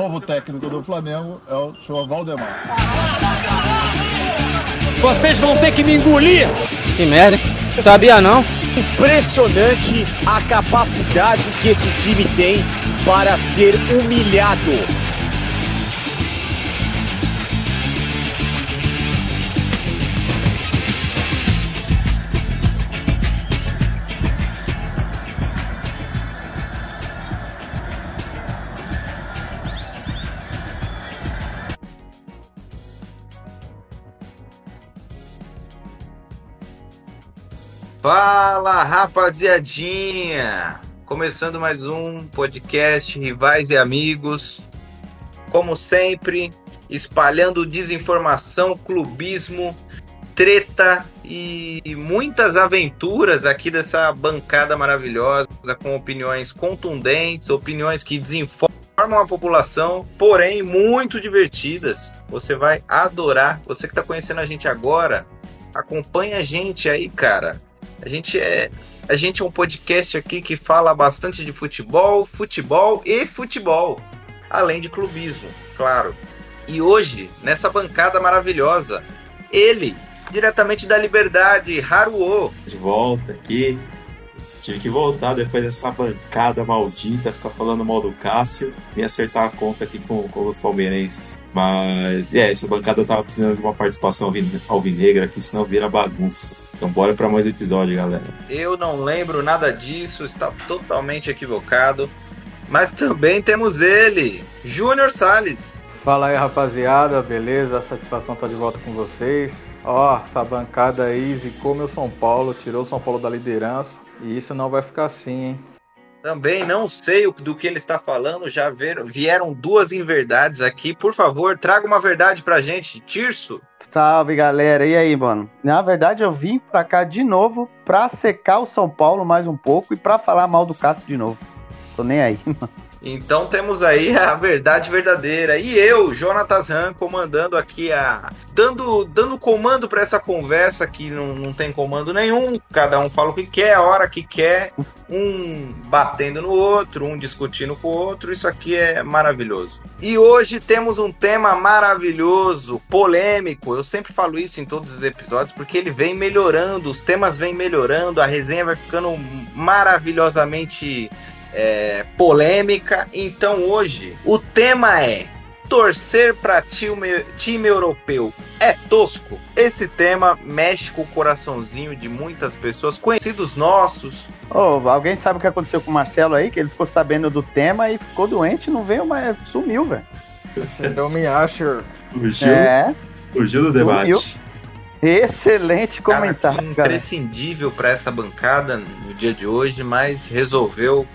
novo técnico do Flamengo é o senhor Valdemar. Vocês vão ter que me engolir! Que merda, sabia não? Impressionante a capacidade que esse time tem para ser humilhado. Fala rapaziadinha! Começando mais um podcast Rivais e Amigos. Como sempre, espalhando desinformação, clubismo, treta e muitas aventuras aqui dessa bancada maravilhosa, com opiniões contundentes, opiniões que desinformam a população, porém muito divertidas. Você vai adorar. Você que está conhecendo a gente agora, acompanha a gente aí, cara a gente é a gente é um podcast aqui que fala bastante de futebol, futebol e futebol, além de clubismo, claro. E hoje, nessa bancada maravilhosa, ele, diretamente da Liberdade, Haruo. De volta aqui. Tive que voltar depois dessa bancada maldita, ficar falando mal do Cássio e acertar a conta aqui com, com os palmeirenses. Mas, é, essa bancada tava precisando de uma participação alvinegra aqui, senão vira bagunça. Então bora para mais episódio, galera. Eu não lembro nada disso, está totalmente equivocado. Mas também temos ele, Júnior Sales. Fala aí, rapaziada, beleza? Satisfação estar tá de volta com vocês. Ó, essa bancada aí zicou meu São Paulo, tirou o São Paulo da liderança. E isso não vai ficar assim, hein? Também não sei do que ele está falando, já vieram duas inverdades aqui. Por favor, traga uma verdade pra gente. Tirso. Salve, galera. E aí, mano? Na verdade, eu vim pra cá de novo pra secar o São Paulo mais um pouco e pra falar mal do Castro de novo. Tô nem aí, mano. Então temos aí a verdade verdadeira. E eu, Jonatas Ram, comandando aqui a. Dando, dando comando para essa conversa que não, não tem comando nenhum. Cada um fala o que quer, a hora que quer. Um batendo no outro, um discutindo com o outro. Isso aqui é maravilhoso. E hoje temos um tema maravilhoso, polêmico. Eu sempre falo isso em todos os episódios porque ele vem melhorando, os temas vêm melhorando, a resenha vai ficando maravilhosamente é, polêmica. Então hoje o tema é torcer para time, time europeu é tosco? Esse tema mexe com o coraçãozinho de muitas pessoas, conhecidos nossos. Oh, alguém sabe o que aconteceu com o Marcelo aí? Que ele ficou sabendo do tema e ficou doente, não veio, mas sumiu, velho. Você deu me acha. Fugiu, é. fugiu do debate. Sumiu. Excelente comentário. Cara, imprescindível para essa bancada no dia de hoje, mas resolveu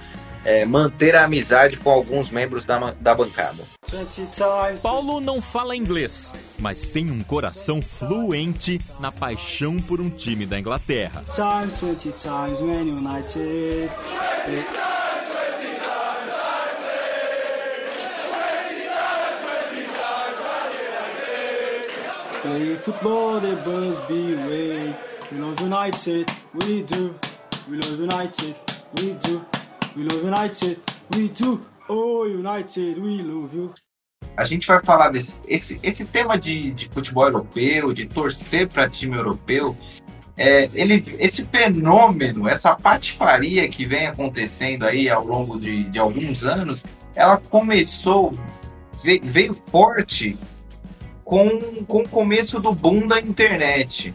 é, manter a amizade com alguns membros da, da bancada. Paulo não fala inglês, mas tem um coração fluente na paixão por um time da Inglaterra. Playing football, they must be away. We love United, we do. We love United, we do. We love United, we do. Oh, United, we love you. A gente vai falar desse esse, esse tema de, de futebol europeu, de torcer para time europeu. É, ele, esse fenômeno, essa patifaria que vem acontecendo aí ao longo de, de alguns anos, ela começou, veio, forte com, com o começo do boom da internet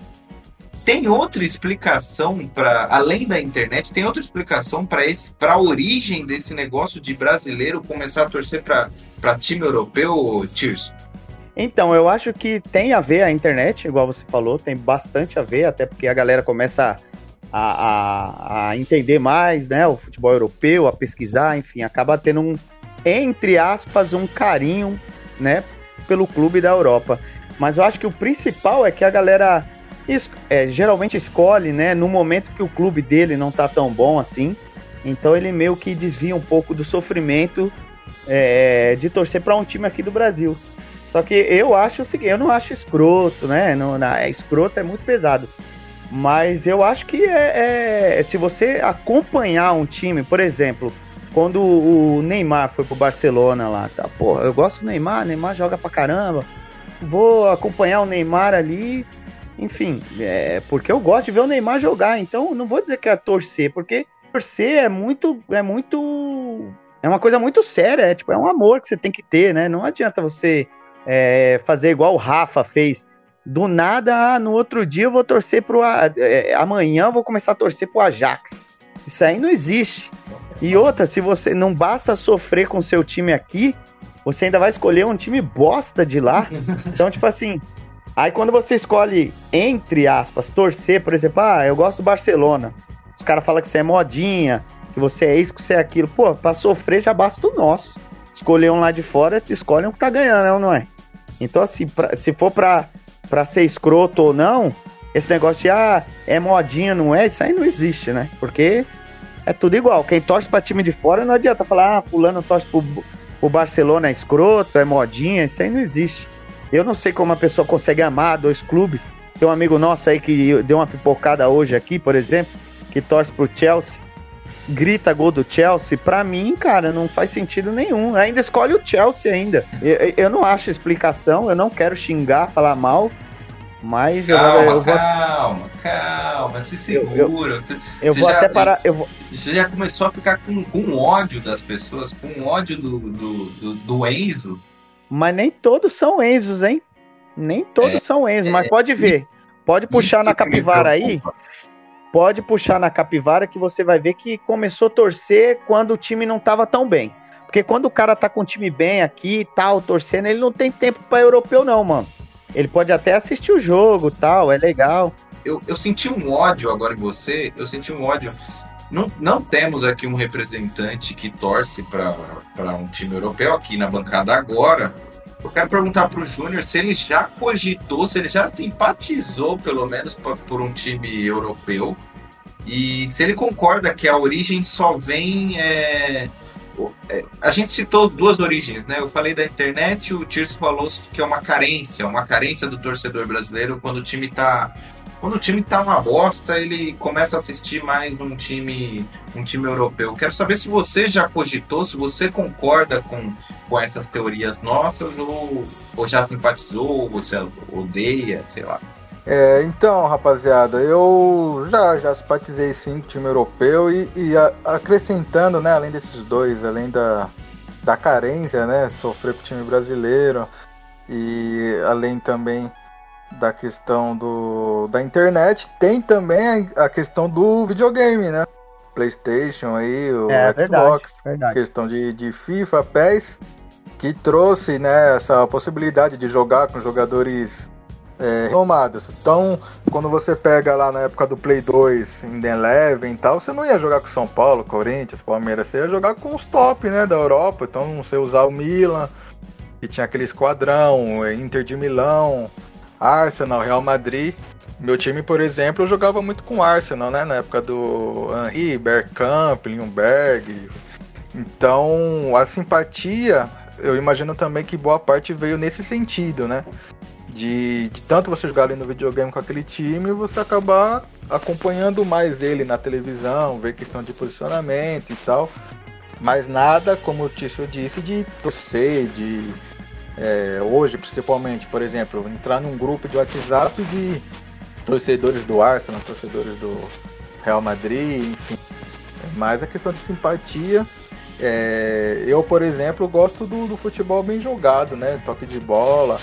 tem outra explicação para além da internet, tem outra explicação para esse para a origem desse negócio de brasileiro começar a torcer para time europeu, Tirso? Então, eu acho que tem a ver a internet, igual você falou, tem bastante a ver, até porque a galera começa a, a, a entender mais, né, o futebol europeu, a pesquisar, enfim, acaba tendo um, entre aspas, um carinho, né, pelo clube da Europa. Mas eu acho que o principal é que a galera é, geralmente escolhe, né, no momento que o clube dele não tá tão bom assim. Então ele meio que desvia um pouco do sofrimento é, de torcer para um time aqui do Brasil. Só que eu acho o seguinte, eu não acho escroto, né? Não, não, é, escroto é muito pesado. Mas eu acho que é, é, se você acompanhar um time, por exemplo, quando o Neymar foi pro Barcelona lá, tá? Pô, eu gosto do Neymar, Neymar joga pra caramba. Vou acompanhar o Neymar ali, enfim, é, porque eu gosto de ver o Neymar jogar. Então, não vou dizer que é torcer, porque torcer é muito, é muito, é uma coisa muito séria. É tipo, é um amor que você tem que ter, né? Não adianta você é, fazer igual o Rafa fez. Do nada, ah, no outro dia eu vou torcer pro. É, amanhã eu vou começar a torcer pro Ajax. Isso aí não existe. E outra, se você não basta sofrer com seu time aqui, você ainda vai escolher um time bosta de lá. Então, tipo assim, aí quando você escolhe, entre aspas, torcer, por exemplo, ah, eu gosto do Barcelona. Os caras falam que você é modinha, que você é isso, que você é aquilo. Pô, pra sofrer já basta o nosso. Escolher um lá de fora, escolhe um que tá ganhando, né, não é? Então, assim, pra, se for pra, pra ser escroto ou não, esse negócio de, ah, é modinha, não é? Isso aí não existe, né? Porque é tudo igual. Quem torce pra time de fora não adianta falar, ah, fulano torce pro, pro Barcelona é escroto, é modinha, isso aí não existe. Eu não sei como a pessoa consegue amar dois clubes. Tem um amigo nosso aí que deu uma pipocada hoje aqui, por exemplo, que torce pro Chelsea, grita gol do Chelsea. Pra mim, cara, não faz sentido nenhum. Ainda escolhe o Chelsea ainda. Eu, eu não acho explicação, eu não quero xingar, falar mal. Mas calma, eu, eu vou. Calma, calma, se segura. Eu, eu, você, eu você vou já, até parar. Eu vou... Você já começou a ficar com, com ódio das pessoas, com ódio do, do, do, do Enzo. Mas nem todos são Enzos, hein? Nem todos é, são Enzos, é, mas pode ver. Pode puxar na capivara aí. Pode puxar na capivara que você vai ver que começou a torcer quando o time não tava tão bem. Porque quando o cara tá com o time bem aqui e tal, torcendo, ele não tem tempo para europeu, não, mano. Ele pode até assistir o jogo tal, é legal. Eu, eu senti um ódio agora em você, eu senti um ódio. Não, não temos aqui um representante que torce para um time europeu aqui na bancada agora. Eu quero perguntar para o Júnior se ele já cogitou, se ele já simpatizou, pelo menos, por, por um time europeu. E se ele concorda que a origem só vem é, é, a gente citou duas origens, né? Eu falei da internet, o Tirso falou que é uma carência, uma carência do torcedor brasileiro quando o time tá quando o time tá uma bosta, ele começa a assistir mais um time, um time europeu. Quero saber se você já cogitou, se você concorda com, com essas teorias nossas ou, ou já simpatizou, ou você odeia, sei lá. É, então, rapaziada, eu já, já simpatizei sim com o time europeu e, e a, acrescentando, né, além desses dois, além da, da carência, né, sofrer com o time brasileiro e além também da questão do, da internet, tem também a, a questão do videogame, né? PlayStation aí, o é, Xbox, verdade, verdade. questão de, de FIFA, PES, que trouxe né, essa possibilidade de jogar com jogadores é, renomados. Então, quando você pega lá na época do Play 2, em The Eleven e tal, você não ia jogar com São Paulo, Corinthians, Palmeiras, você ia jogar com os top, né, da Europa. Então, você usar o Milan, que tinha aquele esquadrão, é, Inter de Milão, Arsenal, Real Madrid. Meu time, por exemplo, eu jogava muito com Arsenal, né, na época do Henry, Bergkamp, Lindbergh. Então, a simpatia, eu imagino também que boa parte veio nesse sentido, né? de, de tanto você jogar ali no videogame com aquele time, você acabar acompanhando mais ele na televisão, ver questão de posicionamento e tal. Mas nada, como o Tício disse, de torcer, de é, hoje principalmente, por exemplo, entrar num grupo de WhatsApp de torcedores do Arsenal, torcedores do Real Madrid, enfim. Mas a questão de simpatia. É, eu, por exemplo, gosto do, do futebol bem jogado, né? Toque de bola,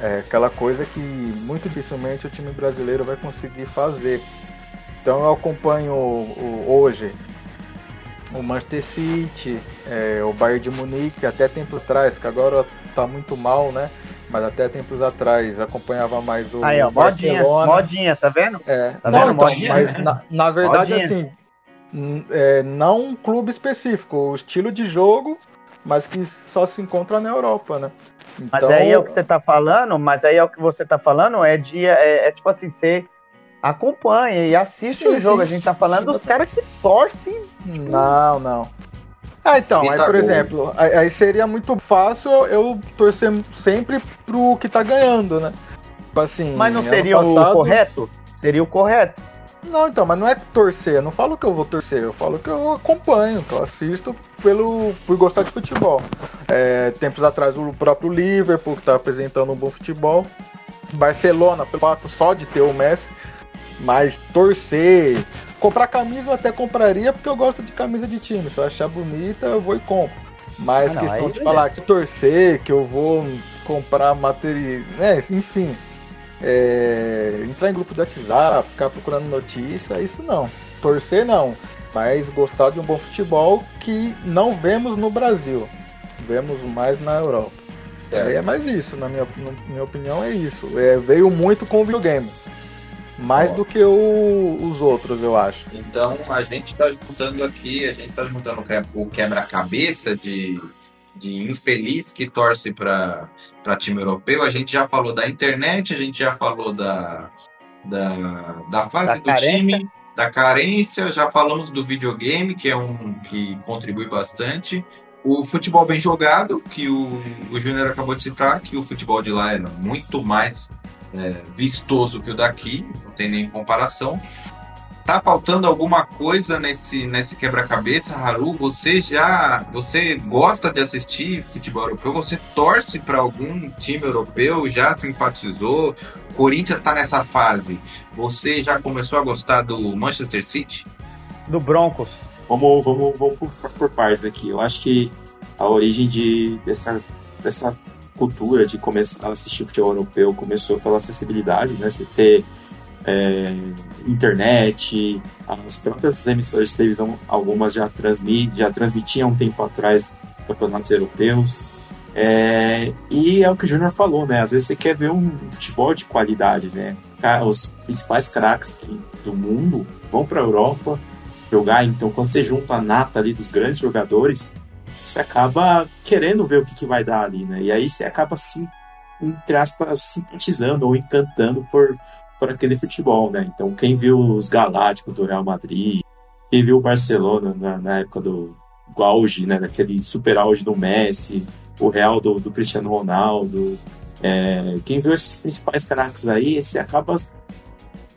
é aquela coisa que muito dificilmente o time brasileiro vai conseguir fazer. Então eu acompanho o, o, hoje o Manchester City, é, o Bayern de Munique, até tempos atrás, que agora está muito mal, né? Mas até tempos atrás acompanhava mais o Aí, ó, modinha, Barcelona. modinha, tá vendo? É, tá não, vendo? Modinha. Mas na, na verdade, modinha. assim, é, não um clube específico, o estilo de jogo, mas que só se encontra na Europa, né? Então... Mas aí é o que você tá falando, mas aí é o que você tá falando, é de. É, é tipo assim, você acompanha e assiste sim, o jogo. Sim. A gente tá falando dos caras que torcem. Não, não. Ah, então, aí, por exemplo, aí seria muito fácil eu torcer sempre pro que tá ganhando, né? Tipo assim, Mas não seria passado... o correto? Seria o correto. Não, então, mas não é torcer, eu não falo que eu vou torcer, eu falo que eu acompanho, que eu assisto pelo, por gostar de futebol. É, tempos atrás o próprio Liverpool, que tá apresentando um bom futebol. Barcelona, pelo fato só de ter o Messi, mas torcer. Comprar camisa eu até compraria porque eu gosto de camisa de time. Se eu achar bonita, eu vou e compro. Mas Ah, não, questão de falar que torcer, que eu vou comprar material. É, enfim. é, entrar em grupo do WhatsApp, ficar procurando notícia, isso não. Torcer não. Mas gostar de um bom futebol que não vemos no Brasil. Vemos mais na Europa. É, é mais isso, na minha, na minha opinião é isso. É, veio muito com o videogame. Mais do que o- os outros, eu acho. Então a gente está juntando aqui, a gente está juntando o quebra-cabeça de, de infeliz que torce para time europeu. A gente já falou da internet, a gente já falou da, da, da fase Da do carência. time, da carência, já falamos do videogame, que é um que contribui bastante. O futebol bem jogado, que o, o Júnior acabou de citar, que o futebol de lá era muito mais é, vistoso que o daqui, não tem nem comparação. Tá faltando alguma coisa nesse, nesse quebra-cabeça, Haru? Você já você gosta de assistir futebol europeu? Você torce para algum time europeu? Já simpatizou? Corinthians tá nessa fase. Você já começou a gostar do Manchester City? Do Broncos. Vamos, vamos, vamos por, por partes aqui. Eu acho que a origem de, dessa, dessa cultura de começar a assistir futebol europeu começou pela acessibilidade, né? Você ter é, internet, as próprias emissoras de televisão, algumas já, transmit, já transmitiam um tempo atrás campeonatos europeus. É, e é o que o Júnior falou, né? Às vezes você quer ver um futebol de qualidade, né? Os principais craques que- do mundo vão para a Europa jogar, então quando você junta a nata ali dos grandes jogadores, você acaba querendo ver o que, que vai dar ali, né? E aí você acaba se, entre aspas, simpatizando ou encantando por, por aquele futebol, né? Então quem viu os Galácticos do Real Madrid, quem viu o Barcelona na, na época do, do auge, né? Daquele super auge do Messi, o Real do, do Cristiano Ronaldo, é, quem viu esses principais craques aí, você acaba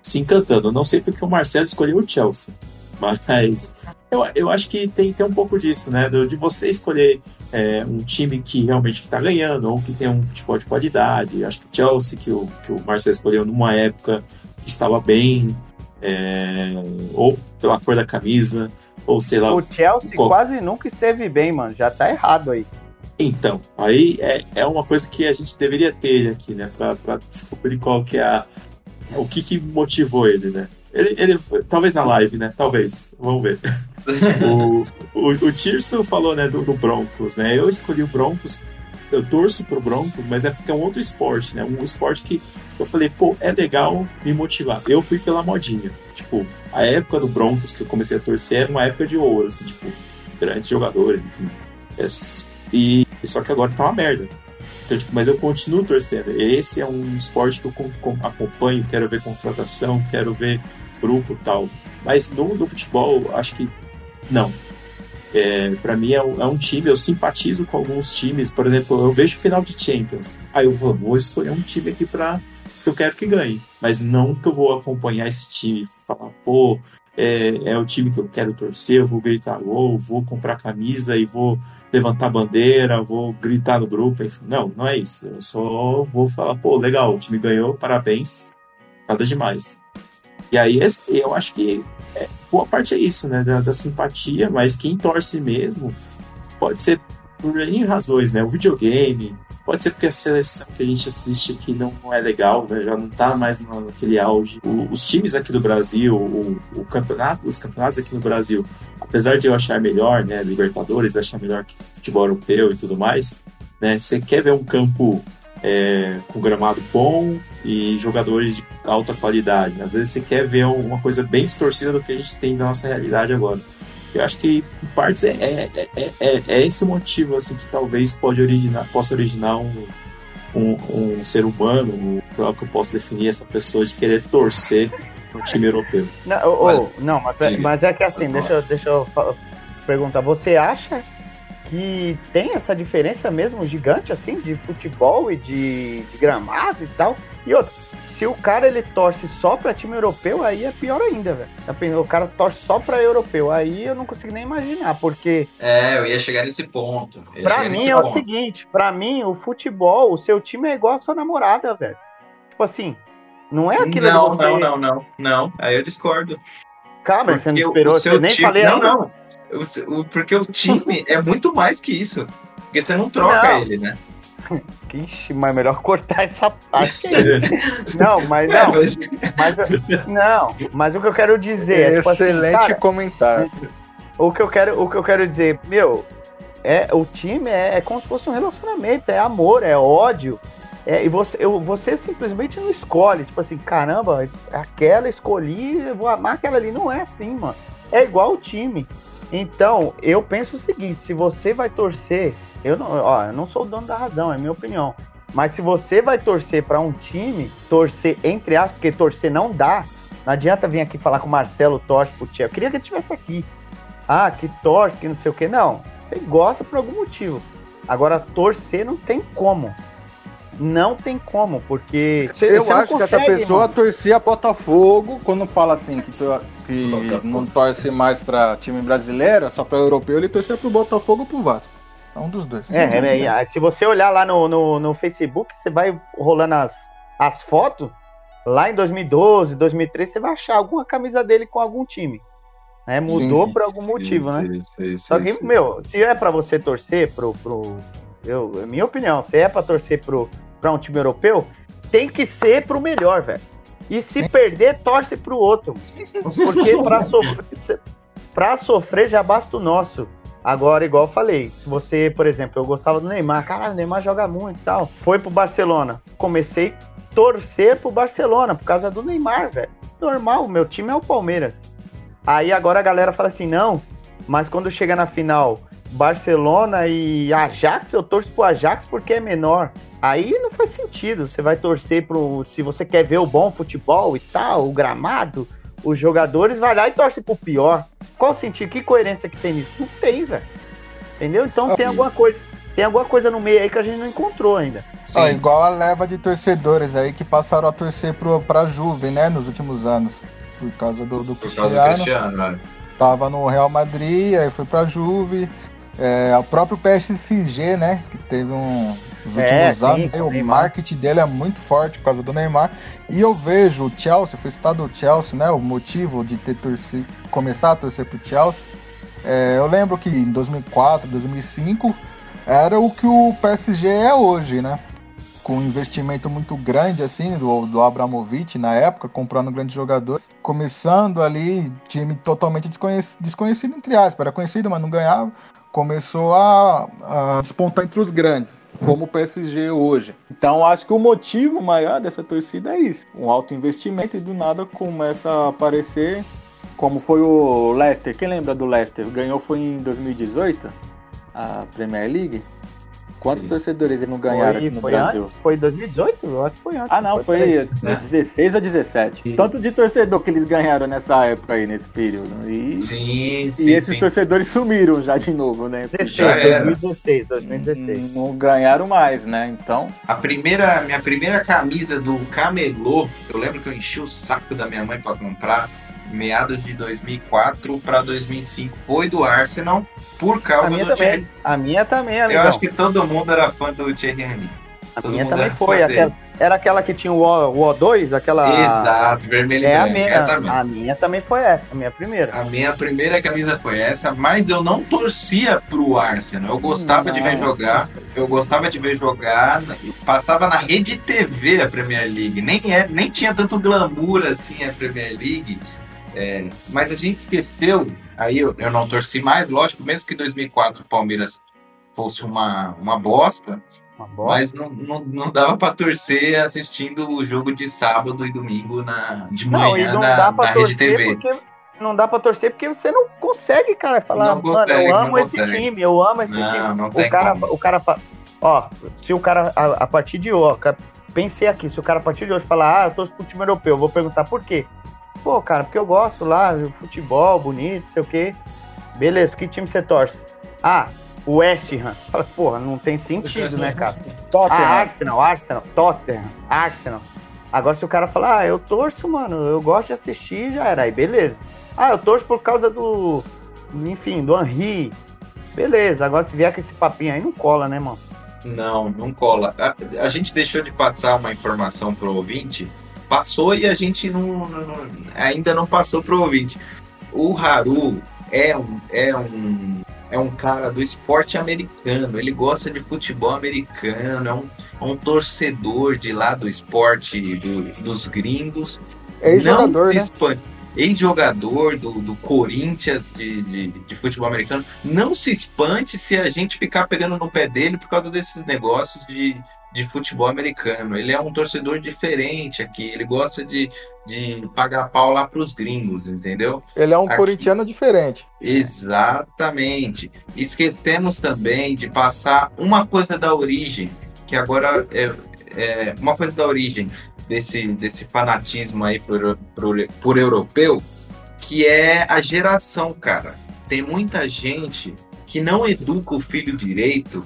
se encantando. Eu não sei porque o Marcelo escolheu o Chelsea, mas eu, eu acho que tem, tem um pouco disso, né? do- De você escolher é, um time que realmente está ganhando ou que tem um futebol de qualidade. Acho que o Chelsea, que o, que o Marcelo escolheu numa época que estava bem, é, ou pela cor da camisa, ou sei lá. O Chelsea qual- quase nunca esteve bem, mano. Já tá errado aí. Então, aí é, é uma coisa que a gente deveria ter aqui, né? Pra, pra descobrir qual que é a. O que, que motivou ele, né? Ele, ele foi- talvez na live, né? Talvez. Vamos ver. o, o, o Tirso falou, né, do, do Broncos, né? Eu escolhi o Broncos, eu torço pro Broncos, mas é porque é um outro esporte, né? Um esporte que eu falei, pô, é legal me motivar. Eu fui pela modinha. Tipo, a época do Broncos que eu comecei a torcer era uma época de ouro, assim, tipo, grandes jogadores, enfim. É, e só que agora tá uma merda. Então, tipo, mas eu continuo torcendo. Esse é um esporte que eu com- com- acompanho, quero ver contratação, quero ver grupo tal. Mas no, no futebol, acho que não. É, para mim é um, é um time, eu simpatizo com alguns times, por exemplo, eu vejo final de Champions. Aí eu vou, vou escolher um time aqui pra que eu quero que ganhe. Mas não que eu vou acompanhar esse time e falar, pô, é, é o time que eu quero torcer, eu vou gritar gol, vou comprar camisa e vou levantar bandeira, vou gritar no grupo, enfim. Não, não é isso. Eu só vou falar, pô, legal, o time ganhou, parabéns, nada demais. E aí esse- eu acho que é, boa parte é isso, né? Da, da simpatia, mas quem torce mesmo pode ser por N razões, né? O videogame, pode ser porque a seleção que a gente assiste aqui não é legal, né? Já não tá mais na- naquele auge. O- os times aqui do Brasil, o, o campeonato, os campeonatos aqui no Brasil, apesar de eu achar melhor, né? Libertadores, achar melhor que futebol europeu e tudo mais, né? Você quer ver um campo é, com gramado bom e jogadores de alta qualidade. Às vezes você quer ver uma coisa bem distorcida do que a gente tem na nossa realidade agora. Eu acho que, em partes, é, é, é, é, é esse o motivo assim, que talvez pode originar, possa originar um, um, um ser humano, um, sei que eu posso definir essa pessoa de querer torcer no time europeu. Não, ô, não mas, é, mas é que assim, deixa, eu- deixa eu perguntar. Você acha que tem essa diferença mesmo gigante assim de futebol e de, de gramado e tal? E outra, se o cara ele torce só pra time europeu, aí é pior ainda, velho. O cara torce só pra europeu, aí eu não consigo nem imaginar, porque. É, eu ia chegar nesse ponto. Pra mim é ponto. o seguinte: pra mim, o futebol, o seu time é igual a sua namorada, velho. Tipo assim, não é aquilo Não, você... não, não, não, não. Aí eu discordo. Calma, você não esperou, você nem time... falei Não, ainda. não. Porque o time é muito mais que isso. Porque você não troca Não. ele, né? Ixi, mas melhor cortar essa parte. não, mas não. Mas, não, mas o que eu quero dizer é, tipo assim, Excelente cara, comentário. o que eu quero, o que eu quero dizer, meu, é o time é, é como se fosse um relacionamento, é amor, é ódio. É, e você, eu, você simplesmente não escolhe, tipo assim, caramba, aquela escolhi, eu vou amar aquela ali. Não é assim, mano. É igual o time. Então, eu penso o seguinte: se você vai torcer, eu não, ó, eu não sou o dono da razão, é minha opinião. Mas se você vai torcer para um time, torcer entre aspas, porque torcer não dá. Não adianta vir aqui falar com o Marcelo torce pro Chelsea. Eu queria que ele estivesse aqui. Ah, que torce, que não sei o que. Não. Você gosta por algum motivo. Agora, torcer não tem como. Não tem como, porque. Eu acho que essa consegue, pessoa mano. torcia Botafogo quando fala assim que, to- que não torce mais pra time brasileiro, é só pra europeu, ele torcia pro Botafogo ou pro Vasco. É um dos dois. É, é, é, se você olhar lá no, no, no Facebook, você vai rolando as, as fotos. Lá em 2012, 2013, você vai achar alguma camisa dele com algum time. Né? Mudou Sim, por algum sim, motivo, né? sim, sim, Só sim, que, sim. meu, se é pra você torcer pro. pro eu, é minha opinião, se é pra torcer pro, pra um time europeu, tem que ser pro melhor, velho. E se perder, torce pro outro. Porque pra sofrer, pra sofrer já basta o nosso. Agora, igual eu falei, se você, por exemplo, eu gostava do Neymar, caralho, o Neymar joga muito e tal. Foi pro Barcelona. Comecei a torcer pro Barcelona por causa do Neymar, velho. Normal, meu time é o Palmeiras. Aí agora a galera fala assim, não, mas quando chega na final Barcelona e Ajax, eu torço pro Ajax porque é menor. Aí não faz sentido. Você vai torcer pro. Se você quer ver o bom futebol e tal, o gramado, os jogadores, vai lá e torce pro pior. Qual o sentido? Que coerência que tem nisso? Não tem, velho. Entendeu? Então tem alguma coisa. Tem alguma coisa no meio aí que a gente não encontrou ainda. Ó, igual a leva de torcedores aí que passaram a torcer pro, pra Juve, né, nos últimos anos. Por causa do, do Por causa do Cristiano, né? Tava no Real Madrid, aí foi pra Juve. É, o próprio PSG, né? Que teve um. Nos É, últimos sim, anos, com aí, o Neymar. marketing dele é muito forte por causa do Neymar. E eu vejo o Chelsea, foi citado o Chelsea, né? O motivo de ter torcido, começar a torcer pro Chelsea. É, eu lembro que em 2004, 2005, era o que o PSG é hoje, né? Com um investimento muito grande, assim, do, do Abramovich na época, comprando grandes jogadores. Começando ali, time totalmente desconhecido, desconhecido entre aspas, era conhecido, mas não ganhava. Começou a, a despontar entre os grandes, como o PSG hoje. Então acho que o motivo maior dessa torcida é isso. Um alto investimento e do nada começa a aparecer como foi o Leicester. Quem lembra do Leicester? Ganhou foi em 2018 a Premier League. Quantos torcedores eles não ganharam Foi, aqui no foi Brasil? antes? Foi 2018? Eu acho que foi antes. Ah, não, foi peraí. né, 16 ou 17. Tanto de torcedor que eles ganharam nessa época aí, nesse período. E, Sim, e sim, esses sim. torcedores sumiram já de novo, né? 16, Já era. 2016, 2016. Não ganharam mais, né? Então. A primeira, minha primeira camisa do Camelô, eu lembro que eu enchi o saco da minha mãe pra comprar, meados de 2004 pra 2005, foi do Arsenal, por A causa do também. Thierry. A minha também, Eu amigão. acho que todo mundo era fã do Thierry Henry. A todo minha também era foi. Aquela, era aquela que tinha o, O- o O2, aquela. Exato, vermelho e É a branco, minha. A minha também foi essa, a minha primeira. A minha primeira camisa foi essa, mas eu não torcia pro Arsenal. Eu gostava de ver Não. jogar, eu gostava de ver jogar, passava na rede TV a Premier League. Nem, é, nem tinha tanto glamour assim a Premier League. É, mas a gente esqueceu, aí eu, eu não torci mais, lógico, mesmo que 2004 o Palmeiras fosse uma, uma bosta, Uma bola. mas não, não, não dava pra torcer assistindo o jogo de sábado e domingo na, de Não, manhã não na, dá na rede torcer TV. porque. Não dá pra torcer porque você não consegue, cara, falar, Não mano, consegue, eu amo esse consegue. time, eu amo esse Não, time. não o cara, como. o cara, ó, se o cara a, a partir de hoje, pensei aqui, se o cara a partir de hoje falar, ah, eu torço pro time europeu, eu vou perguntar por quê? Pô, cara, porque eu gosto lá, futebol, bonito, não sei o quê. Beleza, que time você torce? Ah, o West Ham. Fala, porra, não tem sentido, né, cara? Tottenham. Ah, Arsenal, Arsenal, Tottenham, Arsenal. Agora, se o cara falar, ah, eu torço, mano, eu gosto de assistir, já era. Aí, beleza. Ah, eu torço por causa do. Enfim, do Henri. Beleza, agora se vier com esse papinho aí, não cola, né, mano? Não, não cola. A, a gente deixou de passar uma informação pro ouvinte. Passou e a gente não, não- ainda não passou pro ouvinte. O Haru é um, é um é um cara do esporte americano. Ele gosta de futebol americano. É um, é um torcedor de lá do esporte do- dos gringos. Ex-jogador, Não se né? Ex-jogador do, do Corinthians de, de, de futebol americano. Não se espante se a gente ficar pegando no pé dele por causa desses negócios de, de futebol americano. Ele é um torcedor diferente aqui. Ele gosta de, de pagar pau lá pros gringos, entendeu? Ele é um Aqui. corintiano diferente. Exatamente. Esquecemos também de passar uma coisa da origem, que agora é, é uma coisa da origem desse, desse fanatismo aí por, por, por europeu, que é a geração, cara. Tem muita gente que não educa o filho direito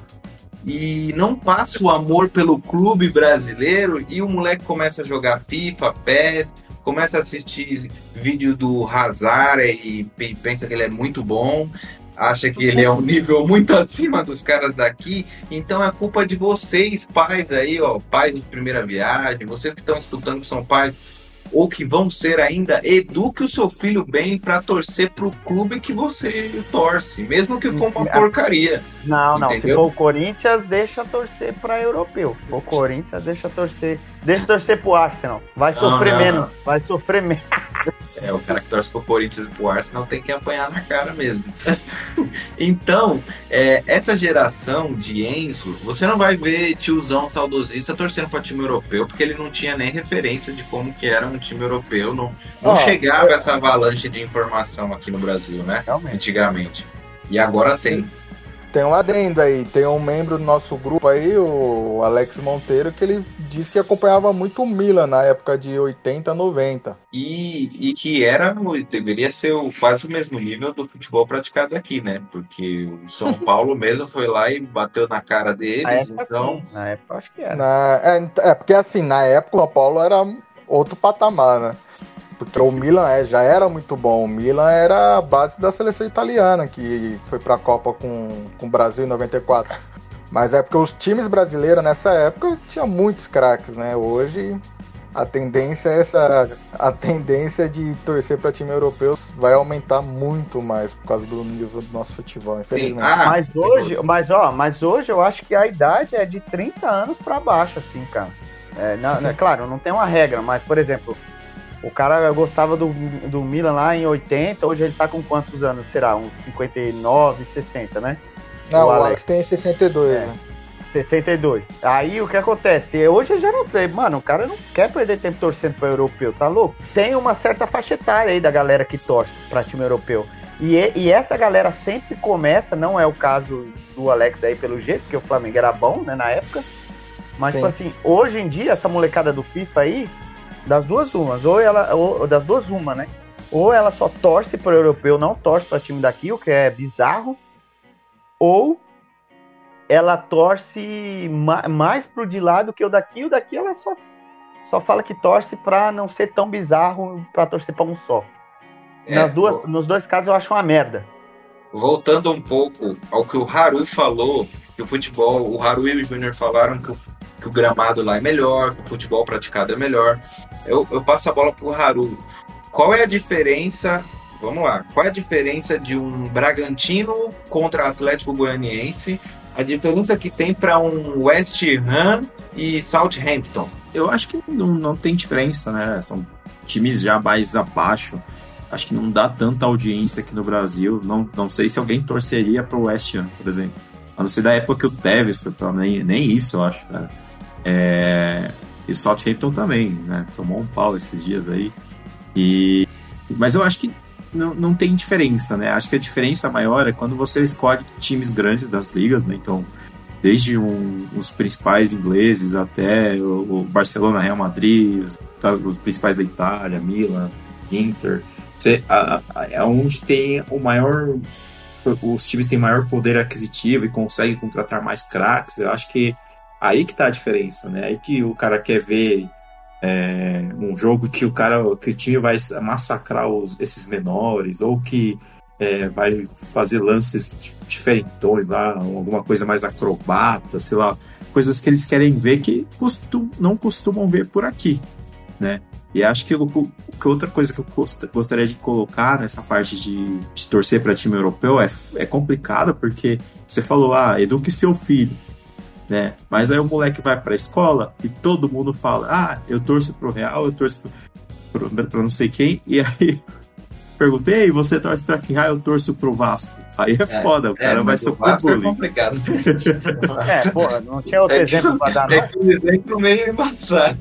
e não passa o amor pelo clube brasileiro e o moleque começa a jogar FIFA, PES, começa a assistir vídeo do Hazard e pe- pensa que ele é muito bom, acha que ele é um nível muito acima dos caras daqui, então é culpa de vocês, pais aí, ó, pais de primeira viagem, vocês que estão escutando que são pais ou que vão ser ainda, eduque o seu filho bem pra torcer pro clube que você torce, mesmo que for uma porcaria. Não, não. Se Entendeu? for o Corinthians, deixa torcer pra europeu. Se for o Corinthians, deixa torcer. Deixa torcer pro Arsenal. Vai Não, sofrer não, menos. não. Vai sofrer menos. É, o cara que torce pro Corinthians e pro Arsenal tem que apanhar na cara mesmo. então, é, essa geração de Enzo, você não vai ver tiozão saudosista torcendo pra time europeu, porque ele não tinha nem referência de como que era um time europeu. Não, não Ó, chegava eu- essa avalanche de informação aqui no Brasil, né? Realmente. Antigamente. E agora tem. Tem um adendo aí, tem um membro do nosso grupo aí, o Alex Monteiro, que ele disse que acompanhava muito o Milan na época de 80, 90. E, e que era, deveria ser o, quase o mesmo nível do futebol praticado aqui, né? Porque o São Paulo mesmo foi lá e bateu na cara Na deles, época, então. sim. Na época, eu acho que era. Na- é, é, porque assim, na época o São Paulo era outro patamar, né? Porque o Milan é, já era muito bom. O Milan era a base da seleção italiana, que foi pra Copa com, com o Brasil em 94. Mas é porque os times brasileiros nessa época tinham muitos craques, né? Hoje a tendência é essa. A tendência de torcer pra time europeu vai aumentar muito mais por causa do nível do nosso futebol, infelizmente. Ah, Mas hoje, mas ó, mas hoje eu acho que a idade é de 30 anos pra baixo, assim, cara. É, não, é claro, não tem uma regra, mas, por exemplo, o cara gostava do, do Milan lá em 80, hoje ele tá com quantos anos? Será? Uns 59, 60, né? Não, o o Alex. Alex tem 62, É. né? 62. Aí o que acontece? Hoje já não tem. Mano, o cara não quer perder tempo torcendo para europeu, tá louco? Tem uma certa faixa etária aí da galera que torce pra time europeu. E, e- e essa galera sempre começa, não é o caso do Alex aí pelo jeito, porque o Flamengo era bom, né, na época. Mas, tipo assim, hoje em dia, essa molecada do FIFA aí, das duas umas, ou ela, ou, das duas uma, né? Ou ela só torce pro europeu, não torce pra time daqui, o que é bizarro, ou ela torce ma mais pro de lá do que o daqui, o daqui ela só, só fala que torce pra não ser tão bizarro pra torcer pra um só. É, Nas duas, nos dois casos eu acho uma merda. Voltando um pouco ao que o Haru falou, que o futebol, o Haru e o Júnior falaram que o, que o gramado lá é melhor, que o futebol praticado é melhor. Eu, eu passo a bola pro Haru. Qual é a diferença? Vamos lá. Qual é a diferença de um Bragantino contra Atlético Goianiense? A diferença que tem para um West Ham e Southampton? Eu acho que não, não tem diferença, né? São times já mais abaixo. Acho que não dá tanta audiência aqui no Brasil. Não, não sei se alguém torceria pro West Ham, por exemplo. A não ser da época que o Tevez foi pra nem, nem isso, eu acho, cara. É, e o Southampton também, né? Tomou um pau esses dias aí. E, mas eu acho que não, não tem diferença, né? Acho que a diferença maior é quando você escolhe times grandes das ligas, né? Então, desde um- os principais ingleses até o, o Barcelona, Real Madrid, os, os principais da Itália, Milan, Inter. A- a- é onde tem o maior. Os times têm maior poder aquisitivo e conseguem contratar mais craques. Eu acho que aí que tá a diferença, né? Aí que o cara quer ver é, um jogo que o cara, que o time vai massacrar os, esses menores, ou que é, vai fazer lances diferentões lá, alguma coisa mais acrobata, sei lá, coisas que eles querem ver que costum, não costumam ver por aqui, né? E acho que, que outra coisa que eu gostaria de colocar nessa parte de, de torcer para time europeu é, é complicada, porque você falou, ah, eduque seu filho né? Mas aí o moleque vai pra escola e todo mundo fala: ah, eu torço pro Real, eu torço pro, pra não sei quem, e aí perguntei, você torce pra quem? Ah, eu torço pro Vasco. Aí é, é foda, o cara é, vai ser Vasco é complicado. é, pô, não tinha outro é exemplo pra dar, não. É um exemplo meio embaçado.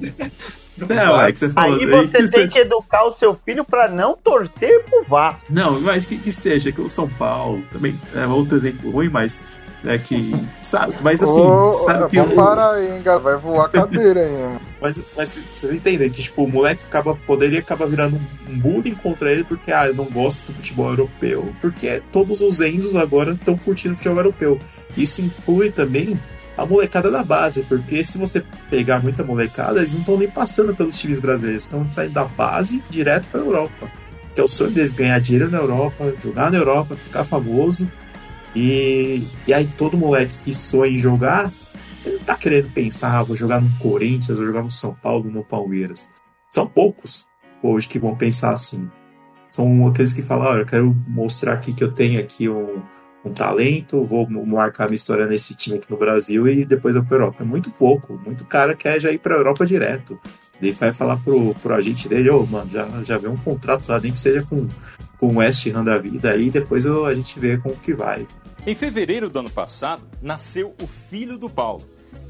Não, é que você falou. Aí você tem que educar o seu filho para não torcer pro Vasco. Não, mas que, que seja, que o São Paulo também é outro exemplo ruim, mas né? Que, sabe, mas assim, Ô, sabe que. Parar aí, hein, vai voar a cadeira aí. mas, mas você entende que, tipo, o moleque acaba, poderia acabar virando um bullying contra ele porque, ah, eu não gosto do futebol europeu. Porque todos os Enzos agora estão curtindo o futebol europeu. Isso inclui também a molecada da base, porque se você pegar muita molecada, eles não estão nem passando pelos times brasileiros, estão saindo da base direto para a Europa. Que é o sonho deles ganhar dinheiro na Europa, jogar na Europa, ficar famoso e, e aí todo moleque que sonha em jogar, ele não tá querendo pensar, ah, vou jogar no Corinthians, vou jogar no São Paulo, no Palmeiras. São poucos hoje que vão pensar assim. São aqueles que falam, olha, eu quero mostrar aqui que eu tenho aqui um, um talento, vou marcar minha história nesse time aqui no Brasil e depois eu para Europa. É muito pouco, muito cara quer já ir para Europa direto. Ele vai falar pro, pro agente dele, ô, oh, mano, já, já vê um contrato lá, nem que seja com, com o West Ham da vida, aí depois eu, a gente vê como que vai. Em fevereiro do ano passado, nasceu o filho do Paulo.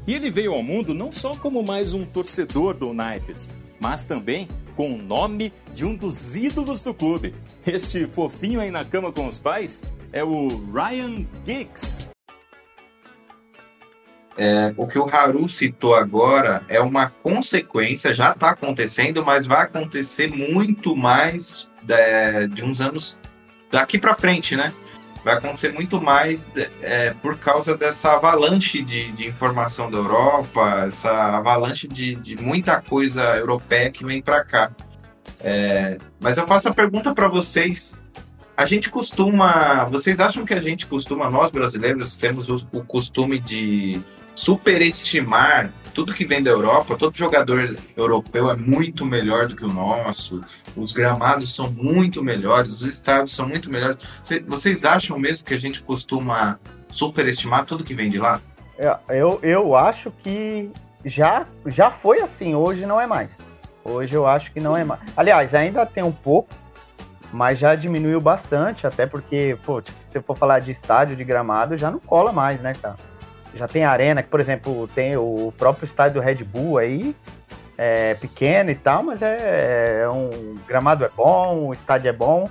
E ele veio ao mundo não só como mais um torcedor do United, mas também com o nome de um dos ídolos do clube. Este fofinho aí na cama com os pais é o Ryan Giggs. É, o que o Haru citou agora é uma consequência, já está acontecendo, mas vai acontecer muito mais de, é, de uns anos daqui para frente, né? Vai acontecer muito mais é, por causa dessa avalanche de, de, informação da Europa, essa avalanche de, de muita coisa europeia que vem para cá. É, mas eu faço a pergunta para vocês. A gente costuma. Vocês acham que a gente costuma, nós brasileiros, temos o, o costume de superestimar tudo que vem da Europa, todo jogador europeu é muito melhor do que o nosso, os gramados são muito melhores, os estados são muito melhores. Vocês acham mesmo que a gente costuma superestimar tudo que vem de lá? É, eu, eu acho que já, já foi assim, hoje não é mais. Hoje eu acho que não é mais. Aliás, ainda tem um pouco, mas já diminuiu bastante, até porque, pô, se você for falar de estádio, de gramado, já não cola mais, né, cara? Já tem arena, que, por exemplo, tem o próprio estádio do Red Bull aí, é pequeno e tal, mas é, é um gramado é bom, o estádio é bom.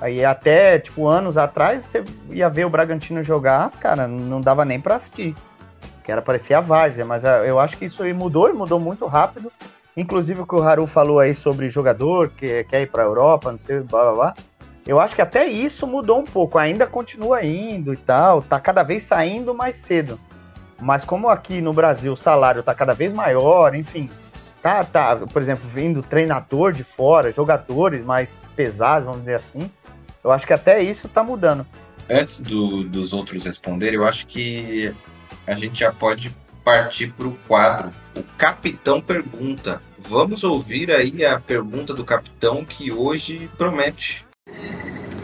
Aí até, tipo, anos atrás, você ia ver o Bragantino jogar, cara, não dava nem para assistir. Que era parecia a várzea, mas é, eu acho que isso aí mudou e mudou muito rápido. Inclusive o que o Haru falou aí sobre jogador que quer ir para Europa, não sei, blá blá blá. Eu acho que até isso mudou um pouco. Ainda continua indo e tal, tá cada vez saindo mais cedo. Mas como aqui no Brasil o salário está cada vez maior, enfim, tá, tá, por exemplo, vindo treinador de fora, jogadores mais pesados, vamos dizer assim, eu acho que até isso está mudando. Antes do, dos outros responderem, eu acho que a gente já pode partir para o quadro. O capitão pergunta. Vamos ouvir aí a pergunta do capitão que hoje promete.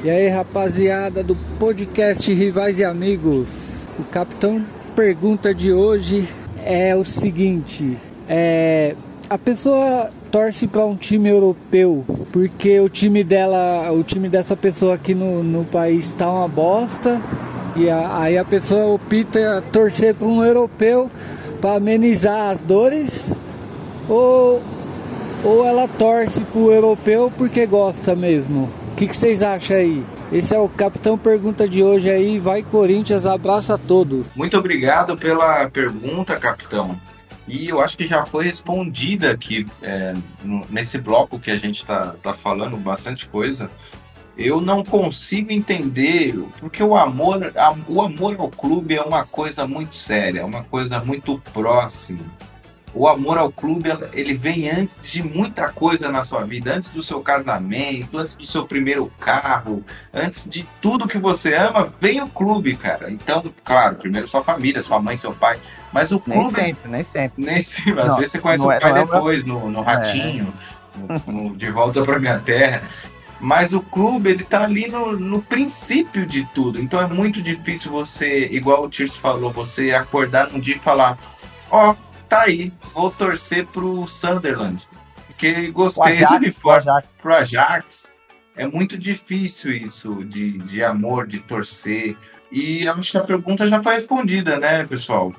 E aí, rapaziada do podcast Rivais e Amigos. O capitão pergunta de hoje é o seguinte: é, a pessoa torce para um time europeu porque o time dela, o time dessa pessoa aqui no, no país está uma bosta e a, aí a pessoa opta torcer para um europeu para amenizar as dores ou ou ela torce para o europeu porque gosta mesmo. O que, que vocês acham aí? Esse é o Capitão Pergunta de hoje aí. Vai Corinthians, abraço a todos. Muito obrigado pela pergunta, Capitão. E eu acho que já foi respondida aqui é, nesse bloco que a gente está tá falando bastante coisa. Eu não consigo entender porque o amor, o amor ao clube é uma coisa muito séria, é uma coisa muito próxima. O amor ao clube ele vem antes de muita coisa na sua vida, antes do seu casamento, antes do seu primeiro carro, antes de tudo que você ama, vem o clube, cara. Então, claro, primeiro sua família, sua mãe, seu pai, mas o clube. Nem sempre, nem sempre. Nem sempre. Às não, vezes você conhece o é, pai é depois, no, no Ratinho, é. no, no, De Volta para Minha Terra. Mas o clube, ele tá ali no, no princípio de tudo. Então é muito difícil você, igual o Tirso falou, você acordar num dia e falar: Ó, oh, tá aí, vou torcer pro Sunderland. Porque gostei de uniforme pro Ajax. pro Ajax. É muito difícil isso de, de amor, de torcer. E acho que a pergunta já foi respondida, né, pessoal?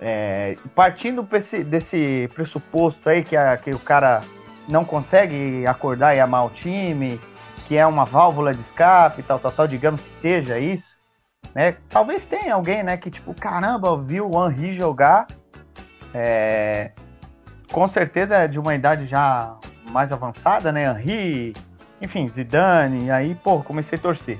É, partindo desse, desse pressuposto aí que, a, que o cara não consegue acordar e amar o time, que é uma válvula de escape, tal, tal, tal, digamos que seja isso, né? Talvez tenha alguém, né, que tipo, caramba, viu o Henry jogar é, com certeza é de uma idade já mais avançada, né? Henri, enfim, Zidane, aí, pô, comecei a torcer.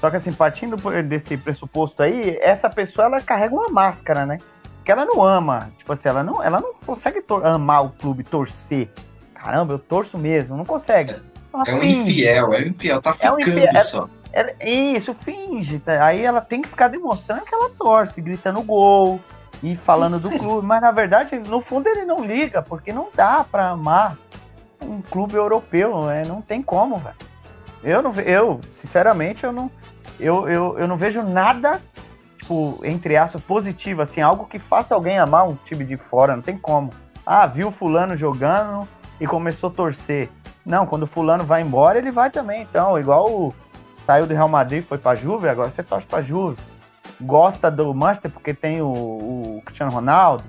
Só que assim, partindo desse pressuposto aí, essa pessoa ela carrega uma máscara, né? Que ela não ama, tipo assim, ela não, ela não consegue amar o clube, torcer. Caramba, eu torço mesmo, não consegue. Ela é um finge. infiel, é um infiel, tá ficando é um infiel, só. Ela, isso, finge. Tá? Aí ela tem que ficar demonstrando que ela torce, gritando gol, e falando do clube, mas na verdade, no fundo ele não liga, porque não dá para amar um clube europeu, é, não tem como, velho. Eu não eu, sinceramente, eu não eu, eu, eu não vejo nada tipo, entre aspas, positivo, assim, algo que faça alguém amar um time de fora, não tem como. Ah, viu fulano jogando e começou a torcer. Não, quando fulano vai embora, ele vai também, então, igual o saiu do Real Madrid, foi pra Juve, agora você torce pra Juve gosta do Manchester porque tem o, o Cristiano Ronaldo,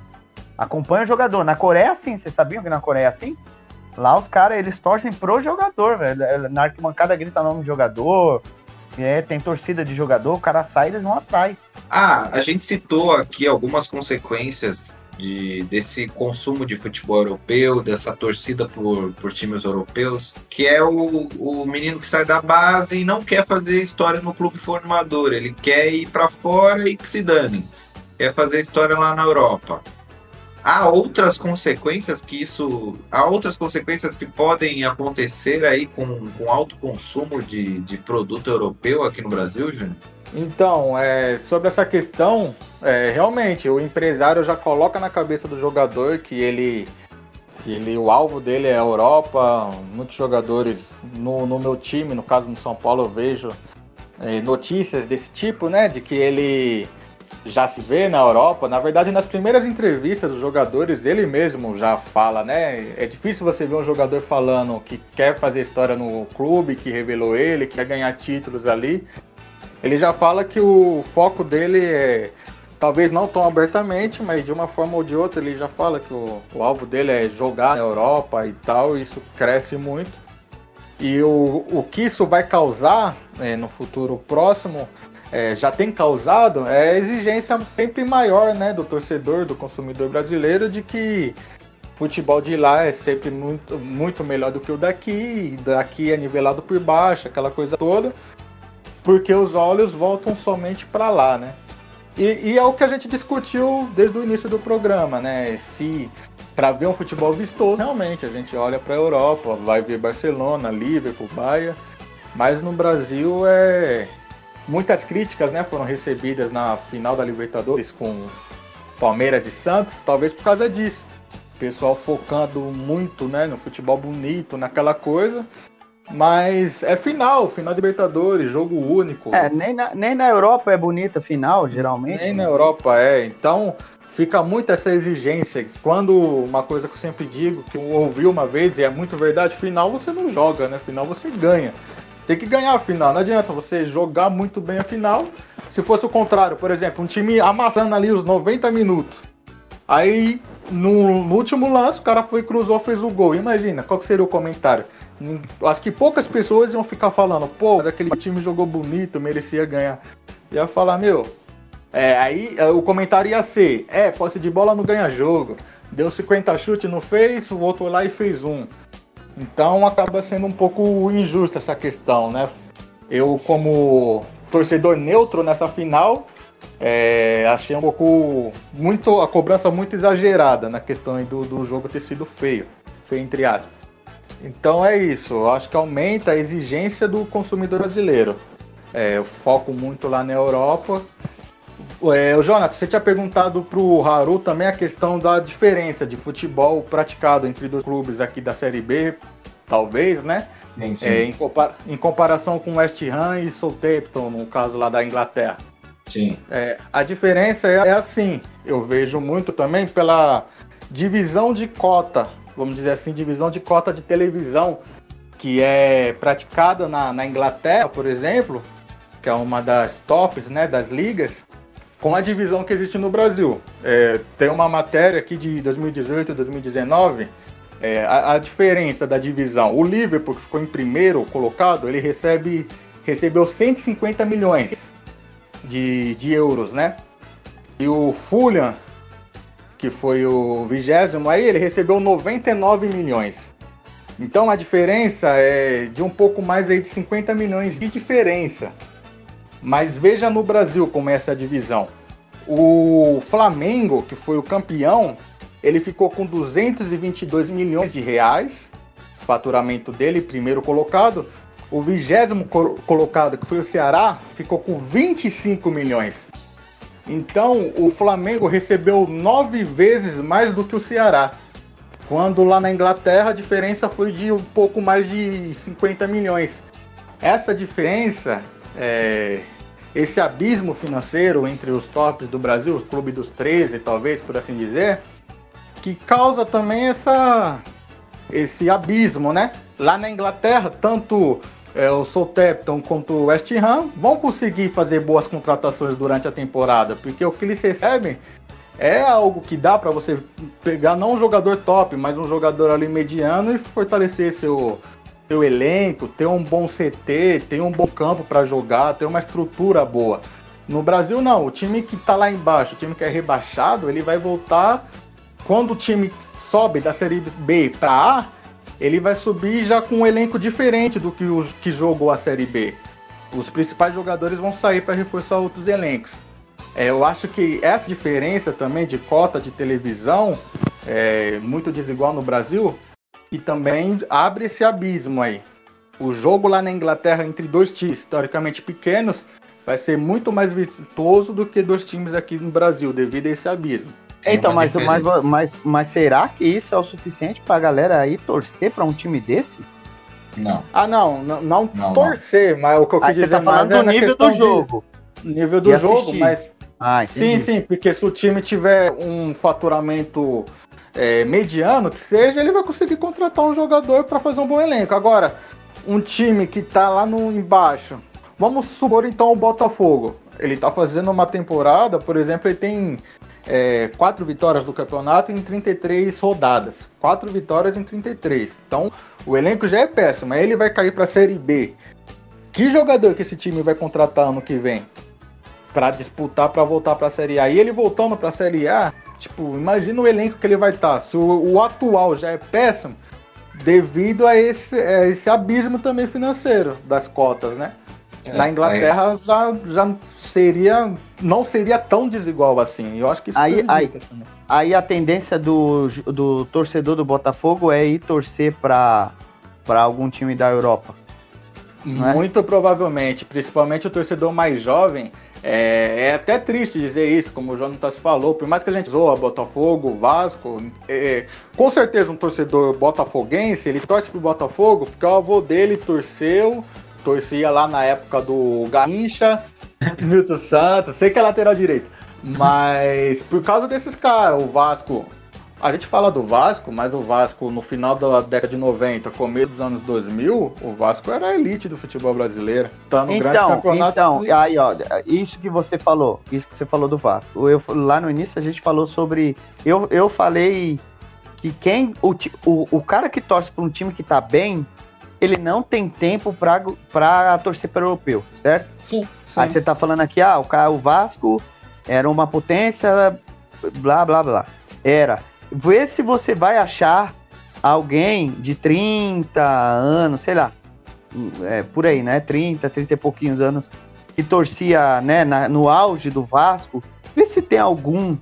acompanha o jogador. Na Coreia, é sim, vocês sabiam que na Coreia é assim? Lá os caras, eles torcem pro jogador, velho. É, na arquibancada grita nome de jogador, é, tem torcida de jogador, o cara sai eles vão atrás. Ah, a gente citou aqui algumas consequências de, desse consumo de futebol europeu, dessa torcida por, por times europeus, que é o, o menino que sai da base e não quer fazer história no clube formador, ele quer ir para fora e que se dane, quer fazer história lá na Europa. Há outras consequências que isso. Há outras consequências que podem acontecer aí com, com alto consumo de, de produto europeu aqui no Brasil, Júnior? Então, é, sobre essa questão, é, realmente o empresário já coloca na cabeça do jogador que ele, que ele o alvo dele é a Europa. Muitos jogadores no, no meu time, no caso no São Paulo, eu vejo é, notícias desse tipo, né? De que ele já se vê na Europa. Na verdade, nas primeiras entrevistas dos jogadores, ele mesmo já fala, né? É difícil você ver um jogador falando que quer fazer história no clube, que revelou ele, que quer ganhar títulos ali ele já fala que o foco dele é, talvez não tão abertamente, mas de uma forma ou de outra ele já fala que o, o alvo dele é jogar na Europa e tal, isso cresce muito. E o, o que isso vai causar é, no futuro próximo, é, já tem causado, é a exigência sempre maior né, do torcedor, do consumidor brasileiro, de que futebol de lá é sempre muito, muito melhor do que o daqui, daqui é nivelado por baixo, aquela coisa toda porque os olhos voltam somente para lá, né? E, e, é o que a gente discutiu desde o início do programa, né? Se para ver um futebol vistoso, realmente a gente olha para a Europa, vai ver Barcelona, Liverpool, Bahia, mas no Brasil é muitas críticas, né, foram recebidas na final da Libertadores com Palmeiras e Santos, talvez por causa disso. O pessoal focando muito, né, no futebol bonito, naquela coisa, mas é final, final de Libertadores, jogo único. É, nem na, nem na Europa é bonita final, geralmente. Nem na Europa é. Então fica muito essa exigência. Quando uma coisa que eu sempre digo, que eu ouvi uma vez e é muito verdade, final você não joga, né? Final você ganha. Tem que ganhar a final. Não adianta você jogar muito bem a final. Se fosse o contrário, por exemplo, um time amassando ali os 90 minutos. Aí, no, no último lance, o cara foi, cruzou, fez o gol. Imagina, qual seria o comentário? Acho que poucas pessoas iam ficar falando, pô, aquele time jogou bonito, merecia ganhar. Ia falar, meu. É, aí é, o comentário ia ser, é, posse de bola não ganha jogo. Deu 50 chutes, não fez, voltou lá e fez um. Então acaba sendo um pouco injusta essa questão, né? Eu, como torcedor neutro nessa final, é, achei um pouco muito a cobrança muito exagerada na questão do, do jogo ter sido feio, feio entre aspas. Então é isso, eu acho que aumenta a exigência do consumidor brasileiro. É, eu foco muito lá na Europa. É, o Jonathan, você tinha perguntado pro Haru também a questão da diferença de futebol praticado entre dois clubes aqui da Série B, talvez, né? Sim, sim. É, em, compara em comparação com West Ham e Southampton, no caso lá da Inglaterra. Sim. É, a diferença é, é assim, eu vejo muito também pela divisão de cota, vamos dizer assim, divisão de cota de televisão que é praticada na, na Inglaterra, por exemplo, que é uma das tops, né, das ligas, com a divisão que existe no Brasil. É, tem uma matéria aqui de 2018 2019, é, a, a, diferença da divisão. O Liverpool, que ficou em primeiro colocado, ele recebe recebeu 150 milhões de, de euros, né? E o Fulham, que foi o vigésimo, aí ele recebeu 99 milhões. Então a diferença é de um pouco mais aí de 50 milhões de diferença. Mas veja no Brasil como é essa divisão. O Flamengo, que foi o campeão, ele ficou com 222 milhões de reais, faturamento dele, primeiro colocado, o vigésimo colocado, que foi o Ceará, ficou com 25 milhões. Então, o Flamengo recebeu nove vezes mais do que o Ceará. Quando lá na Inglaterra a diferença foi de um pouco mais de 50 milhões. Essa diferença, é, esse abismo financeiro entre os tops do Brasil, o clube dos 13, talvez, por assim dizer, que causa também essa, esse abismo, né? Lá na Inglaterra, tanto é, o Southampton quanto o West Ham vão conseguir fazer boas contratações durante a temporada, porque o que eles recebem é algo que dá para você pegar não um jogador top, mas um jogador ali mediano e fortalecer seu seu elenco, ter um bom CT, ter um bom campo para jogar, ter uma estrutura boa. No Brasil não, o time que tá lá embaixo, o time que é rebaixado, ele vai voltar quando o time sobe da série B para A, ele vai subir já com um elenco diferente do que o que jogou a Série B. Os principais jogadores vão sair para reforçar outros elencos. É, eu acho que essa diferença também de cota de televisão é muito desigual no Brasil e também abre esse abismo aí. O jogo lá na Inglaterra entre dois times historicamente pequenos vai ser muito mais vistoso do que dois times aqui no Brasil, devido a esse abismo. Então, mas, mas, mas, mas será que isso é o suficiente pra galera aí torcer pra um time desse? Não. Ah, não, não, não, não torcer, não. mas o que eu quis aí dizer você tá falando do nível do jogo. De, nível do jogo, mas. Ah, sim, sim, porque se o time tiver um faturamento é, mediano, que seja, ele vai conseguir contratar um jogador para fazer um bom elenco. Agora, um time que tá lá no embaixo, vamos supor então o Botafogo. Ele tá fazendo uma temporada, por exemplo, ele tem é, quatro vitórias do campeonato em 33 rodadas. Quatro vitórias em 33. Então, o elenco já é péssimo. Aí ele vai cair para a Série B. Que jogador que esse time vai contratar ano que vem? Para disputar, para voltar para a Série A. E ele voltando para a Série A, tipo, imagina o elenco que ele vai estar. Tá. Se o, o, atual já é péssimo, devido a esse, a esse abismo também financeiro das cotas, né? É, Na Inglaterra aí... já, já seria. não seria tão desigual assim. Eu acho que isso aí, aí, aí a tendência do, do torcedor do Botafogo é ir torcer para algum time da Europa. É? Muito é? provavelmente, principalmente o torcedor mais jovem. É, é, até triste dizer isso, como o Jonatas falou, por mais que a gente zoa Botafogo, Vasco, é, com certeza um torcedor botafoguense, ele torce pro Botafogo porque o avô dele torceu torcia lá na época do Garrincha, Milton Santos, sei que é lateral direito. Mas por causa desses caras, o Vasco. A gente fala do Vasco, mas o Vasco no final da década de 90, começo dos anos 2000, o Vasco era a elite do futebol brasileiro. Tá no então, grande campeonato. Então, aí, ó, isso que você falou, isso que você falou do Vasco. Eu, lá no início a gente falou sobre. Eu, eu falei que quem. O, o, o cara que torce para um time que tá bem, ele não tem tempo para torcer para o europeu, certo? Sim, sim. Aí você tá falando aqui, ah, o, o Vasco era uma potência, blá, blá, blá. Era. Vê se você vai achar alguém de 30 anos, sei lá, é, por aí, né? 30, 30 e pouquinhos anos, que torcia né, na- no auge do Vasco. Vê se tem algum.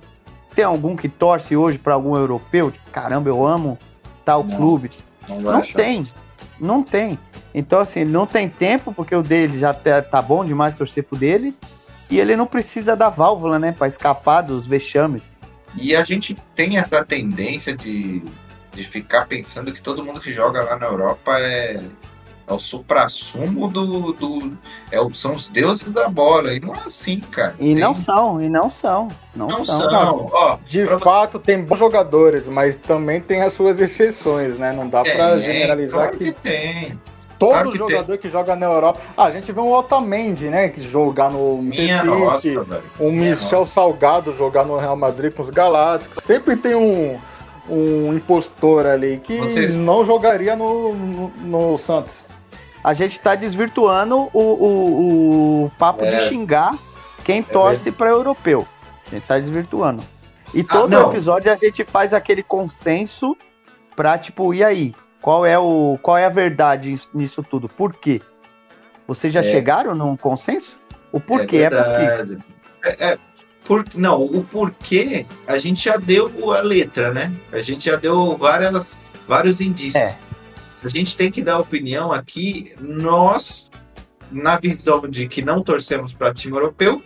Tem algum que torce hoje para algum europeu? Tipo, caramba, eu amo tal clube. Não vai Não achar. tem. Não tem. Então, assim, não tem tempo, porque o dele já tá, tá bom demais torcer pro dele. E ele não precisa da válvula, né? Pra escapar dos vexames. E a gente tem essa tendência de, de ficar pensando que todo mundo que joga lá na Europa é, é o supra-sumo do. do é, o- são os deuses da bola. E não é assim, cara. E não são, e não são. Não, Não são. são. Ó, De fato, tem bons jogadores, mas também tem as suas exceções, né? Não dá pra Tem, generalizar claro que tem. Todo claro que jogador que joga na Europa. Ah, a gente vê um Otamendi, né? Que jogar no Minha City, nossa, velho. um Minha Michel Salgado jogar no Real Madrid com os Galácticos. Sempre tem um, um impostor ali que Vocês- não jogaria no, no, no Santos. A gente tá desvirtuando o, o, o papo É. de xingar quem torce pra europeu. A gente tá desvirtuando. E Ah, todo não. episódio a gente faz aquele consenso pra, tipo, e aí? Qual é, o, qual é a verdade nisso tudo? Por quê? Vocês já É. chegaram num consenso? O porquê? É É, porque. verdade. É, é, por, não, o porquê a gente já deu a letra, né? A gente já deu várias, vários indícios. É. A gente tem que dar opinião aqui, nós, na visão de que não torcemos para time europeu,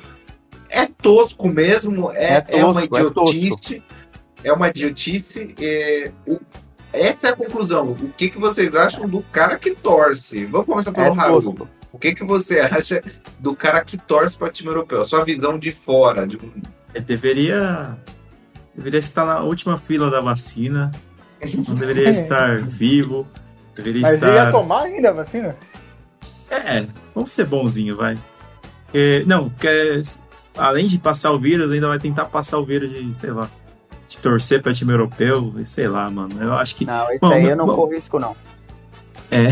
é tosco mesmo, é, É é uma tosco, é idiotice. É, uma idiotice. é, o- essa é a conclusão. O que, que vocês acham do cara que torce? Vamos começar pelo É Raul. O que, que você acha do cara que torce para time europeu? A sua visão de fora. De... Ele deveria. Deveria estar na última fila da vacina. Não deveria estar vivo. Deveria Mas estar. ia tomar ainda a vacina? É, vamos ser bonzinho, vai. Porque, não, porque além de passar o vírus, ainda vai tentar passar o vírus de, sei lá, de torcer pra time europeu, e sei lá, mano. Eu acho que. Não, Bom, aí eu não bom. corro risco, não. É.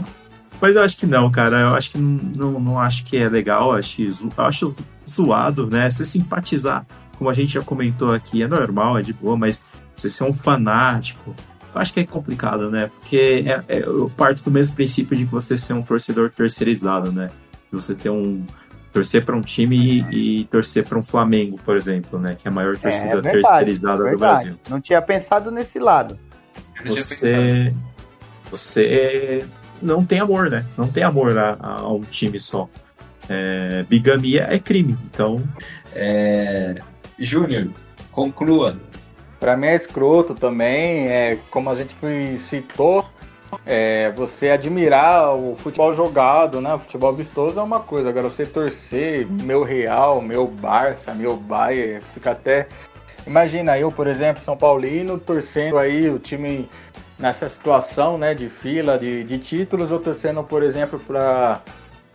Mas eu acho que não, cara. Eu acho que não, não, acho que é legal. Eu acho, eu acho zoado, né? Você simpatizar, como a gente já comentou aqui, é normal, é de boa, mas você ser um fanático, eu acho que é complicado, né? Porque é, é, eu parto do mesmo princípio de que você ser um torcedor terceirizado, né? Você ter um. Torcer para um time e, e torcer para um Flamengo, por exemplo, né? Que é a maior torcida É verdade, terceirizada do verdade. Brasil Não tinha pensado nesse lado. você você não tem amor, né? Não tem amor a, a um time só. É, bigamia é crime, então É... Júnior, conclua. Pra mim é escroto também, é, como a gente foi- citou, é, você admirar o futebol jogado, né? O futebol vistoso é uma coisa, agora você torcer meu Real, meu Barça, meu Bayern, fica até. Imagina eu, por exemplo, São Paulino, torcendo aí o time nessa situação né, de fila de, de títulos, ou torcendo, por exemplo, para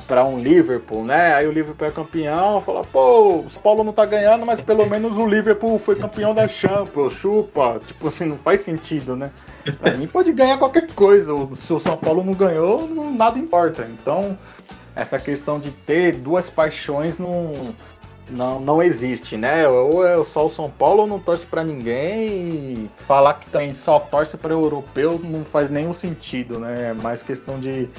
para um Liverpool, né? Aí o Liverpool é campeão, fala, pô, o São Paulo não tá ganhando, mas pelo menos o Liverpool foi campeão da Champions, chupa. Tipo assim, não faz sentido, né? Pra mim pode ganhar qualquer coisa. Se o São Paulo não ganhou, não- nada importa. Então, essa questão de ter duas paixões não, não, não existe, né? Ou é só o São Paulo ou não torce pra ninguém e falar que também só torce para europeu não faz nenhum sentido, né? É mais questão de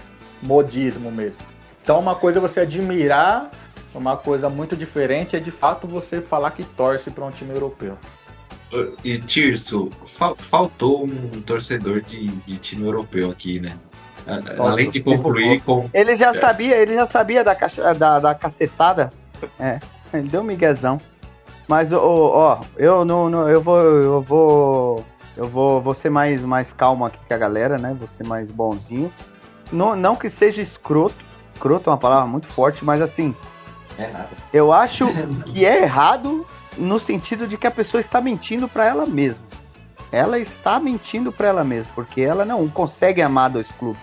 modismo mesmo. Então uma coisa é você admirar, uma coisa muito diferente é de fato você falar que torce para um time europeu. E Tirso, fal- faltou um torcedor de, de time europeu aqui, né? A- Além de concluir com. Ele já É. sabia, ele já sabia da, caixa, da, da cacetada. É, ele deu um miguezão. Mas, ó, ó, eu não, não- eu vou, eu vou, eu vou, vou ser mais, mais calmo aqui que a galera, né? Vou ser mais bonzinho. Não, não que seja escroto, escroto é uma palavra muito forte, mas assim, É eu acho que é errado no sentido de que a pessoa está mentindo para ela mesma. Ela está mentindo para ela mesma, porque ela não consegue amar dois clubes.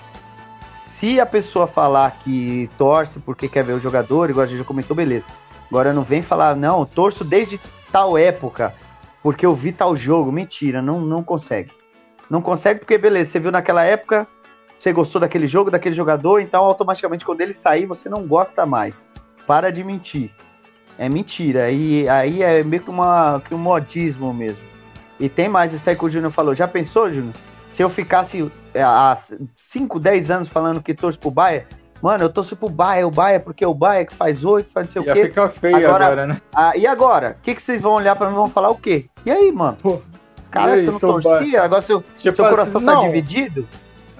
Se a pessoa falar que torce porque quer ver o jogador, igual a gente já comentou, beleza. Agora não vem falar, não, torço desde tal época, porque eu vi tal jogo. Mentira, não, não consegue. Não consegue porque, beleza, você viu naquela época, você gostou daquele jogo, daquele jogador, então automaticamente quando ele sair, você não gosta mais. Para de mentir. É mentira. E aí é meio que, uma, que um modismo mesmo. E tem mais isso aí que o Júnior falou. Já pensou, Júnior? Se eu ficasse é, há 5, 10 anos falando que torço pro Bayern, Mano, eu torço pro Bahia, o Bahia, porque o Bahia que faz oito, faz não sei Ia o quê. ficar feio agora, né? Ah, e agora? O que, que vocês vão olhar pra mim e vão falar o quê? E aí, mano? Cara, e aí, você não torcia? Bahia? Agora seu, Tipo seu coração assim, tá não. dividido?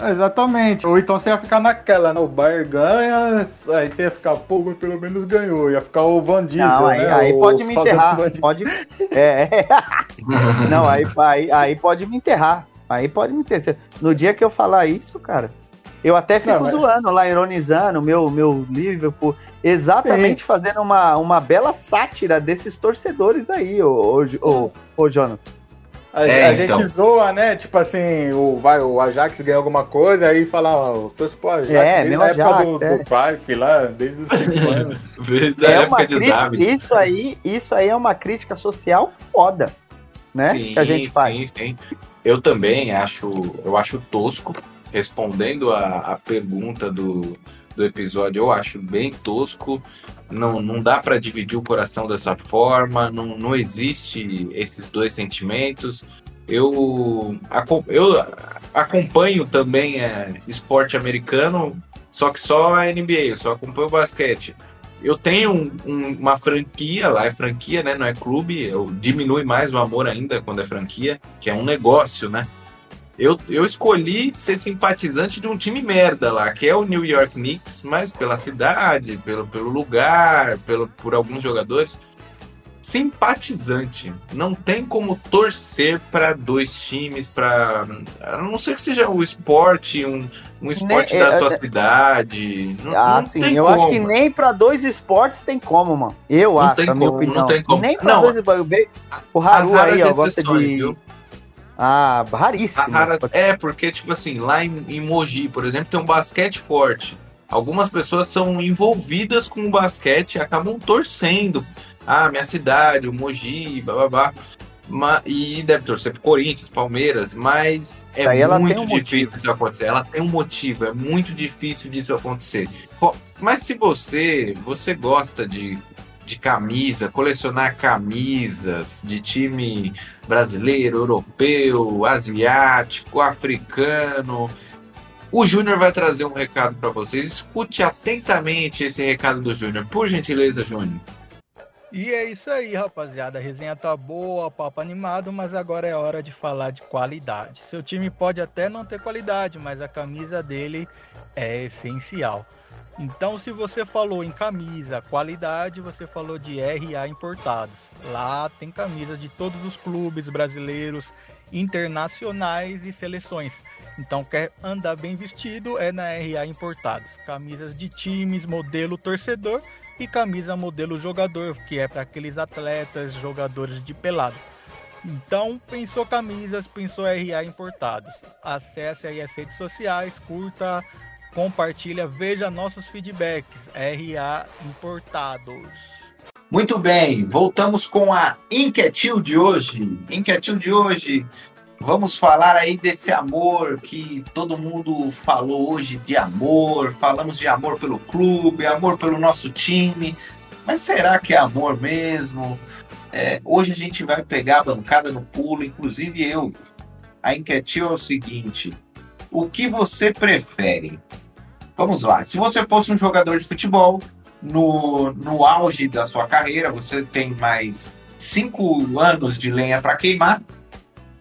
Exatamente. Ou então você ia ficar naquela, né? O Bayern ganha, aí você ia ficar, pô, mas pelo menos ganhou. Ia ficar o Van Diesel, Não, aí, né? aí O pode me enterrar. Pode. É. Não, aí, aí, aí pode me enterrar. Aí pode me enterrar. No dia que eu falar isso, cara, eu até fico Não, mas- zoando lá, ironizando o meu, meu Liverpool, exatamente fazendo uma, uma bela sátira desses torcedores aí, ô, ô, ô, ô Jonathan. A, É, a então. gente zoa, né? Tipo assim, o, vai, o Ajax ganha alguma coisa, aí fala, ó, eu torço pro Ajax É, desde a época Ajax, do, é. do Cruyff lá, desde os 5 anos. Desde a É época de crítica, David. isso aí, isso aí é uma crítica social foda, né? Sim, que a gente faz. sim, sim. Eu também acho, eu acho tosco. Respondendo a, a pergunta do, do episódio, eu acho bem tosco. Não, não dá para dividir o coração dessa forma. Não, não existe esses dois sentimentos. Eu, eu acompanho também é, esporte americano, só que só a NBA, eu só acompanho o basquete. Eu tenho um- um- uma franquia, lá é franquia, né? Não é clube. Eu diminui mais o amor ainda quando é franquia, que é um negócio, né? Eu, eu escolhi ser simpatizante de um time merda lá, que é o New York Knicks, mas pela cidade, pelo, pelo lugar, pelo, por alguns jogadores. Simpatizante. Não tem como torcer para dois times, para A não ser que seja o esporte, um, um esporte Ne- da é, sua é- cidade. Não, Ah, não sim, tem eu como. acho que nem pra dois esportes tem como, mano. Eu Não acho, tem na minha como, opinião. não tem como. Nem pra Não, dois. O Haru aí, ó, gosta de. viu? Ah, raríssimo. rara- É, porque, tipo assim, lá em, em Mogi, por exemplo, tem um basquete forte. Algumas pessoas são envolvidas com o basquete e acabam torcendo. Ah, minha cidade, o Mogi, bababá. Ma- E deve torcer pro Corinthians, Palmeiras, mas é muito um difícil motivo. isso acontecer. Ela tem um motivo, é muito difícil disso acontecer. Co- Mas se você, você gosta de, de camisa, colecionar camisas de time brasileiro, europeu, asiático, africano. O Júnior vai trazer um recado para vocês. Escute atentamente esse recado do Júnior. Por gentileza, Júnior. E é isso aí, rapaziada. A resenha tá boa, papo animado, mas agora é hora de falar de qualidade. Seu time pode até não ter qualidade, mas a camisa dele é essencial. Então, se você falou em camisa, qualidade, você falou de RA importados. Lá tem camisas de todos os clubes brasileiros, internacionais e seleções. Então, quer andar bem vestido é na RA Importados. Camisas de times, modelo torcedor e camisa modelo jogador, que é para aqueles atletas, jogadores de pelado. Então, pensou camisas, pensou RA Importados. Acesse aí as redes sociais, curta, compartilha, veja nossos feedbacks. RA Importados. Muito bem, voltamos com a Inquietil de hoje. Inquietil de hoje, vamos falar aí desse amor que todo mundo falou hoje de amor. Falamos de amor pelo clube, amor pelo nosso time. Mas será que é amor mesmo? É, hoje a gente vai pegar a bancada no pulo, inclusive eu. A Inquietil é o seguinte: o que você prefere? Vamos lá. Se você fosse um jogador de futebol, no, no auge da sua carreira, você tem mais cinco anos de lenha para queimar.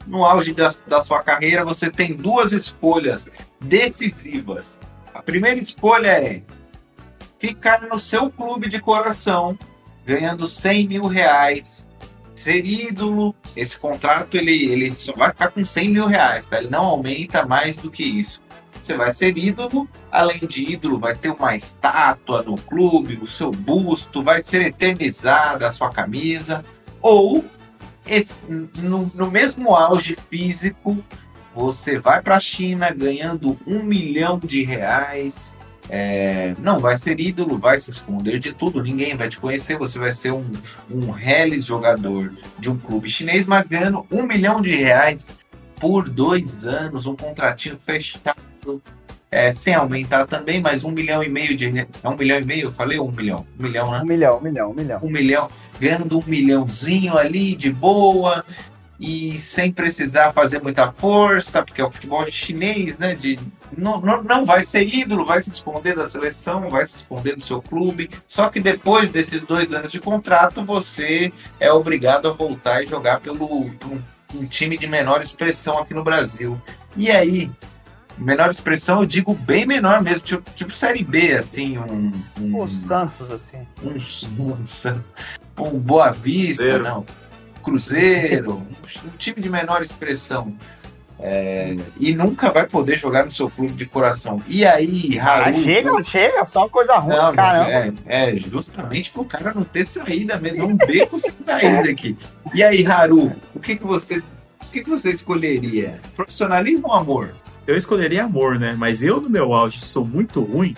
No auge da, da sua carreira, você tem duas escolhas decisivas. A primeira escolha é ficar no seu clube de coração, ganhando 100 mil reais, ser ídolo. Esse contrato ele, ele só vai ficar com 100 mil reais, tá? ele não aumenta mais do que isso. Você vai ser ídolo, além de ídolo, vai ter uma estátua no clube, o seu busto, vai ser eternizada a sua camisa. Ou, esse- no, no mesmo auge físico, você vai para a China ganhando um milhão de reais. É, não vai ser ídolo, vai se esconder de tudo, ninguém vai te conhecer. Você vai ser um, um reles jogador de um clube chinês, mas ganhando um milhão de reais por dois anos, um contratinho fechado, é, sem aumentar também, mas um milhão e meio de é um milhão e meio, eu falei um milhão, um milhão, né? Um milhão, um milhão, um milhão. um milhão, ganhando um milhãozinho ali de boa e sem precisar fazer muita força, porque é o futebol chinês, né? De não, não, não vai ser ídolo, vai se esconder da seleção, vai se esconder do seu clube. Só que depois desses dois anos de contrato, você é obrigado a voltar e jogar pelo um, um time de menor expressão aqui no Brasil. E aí, menor expressão, eu digo bem menor mesmo, tipo, tipo Série B, assim, um. um O Santos, assim. um, um, um Boa Vista, Cruzeiro. não. Cruzeiro, um, um time de menor expressão. É, e nunca vai poder jogar no seu clube de coração. E aí, Raul. Ah, chega, chega, só coisa ruim, Não, caramba. é, é justamente pro cara não ter saída mesmo, um beco sem saída aqui. E aí, Haru, o que, que você. O que, que você escolheria? Profissionalismo ou amor? Eu escolheria amor, né? Mas eu, no meu auge, sou muito ruim.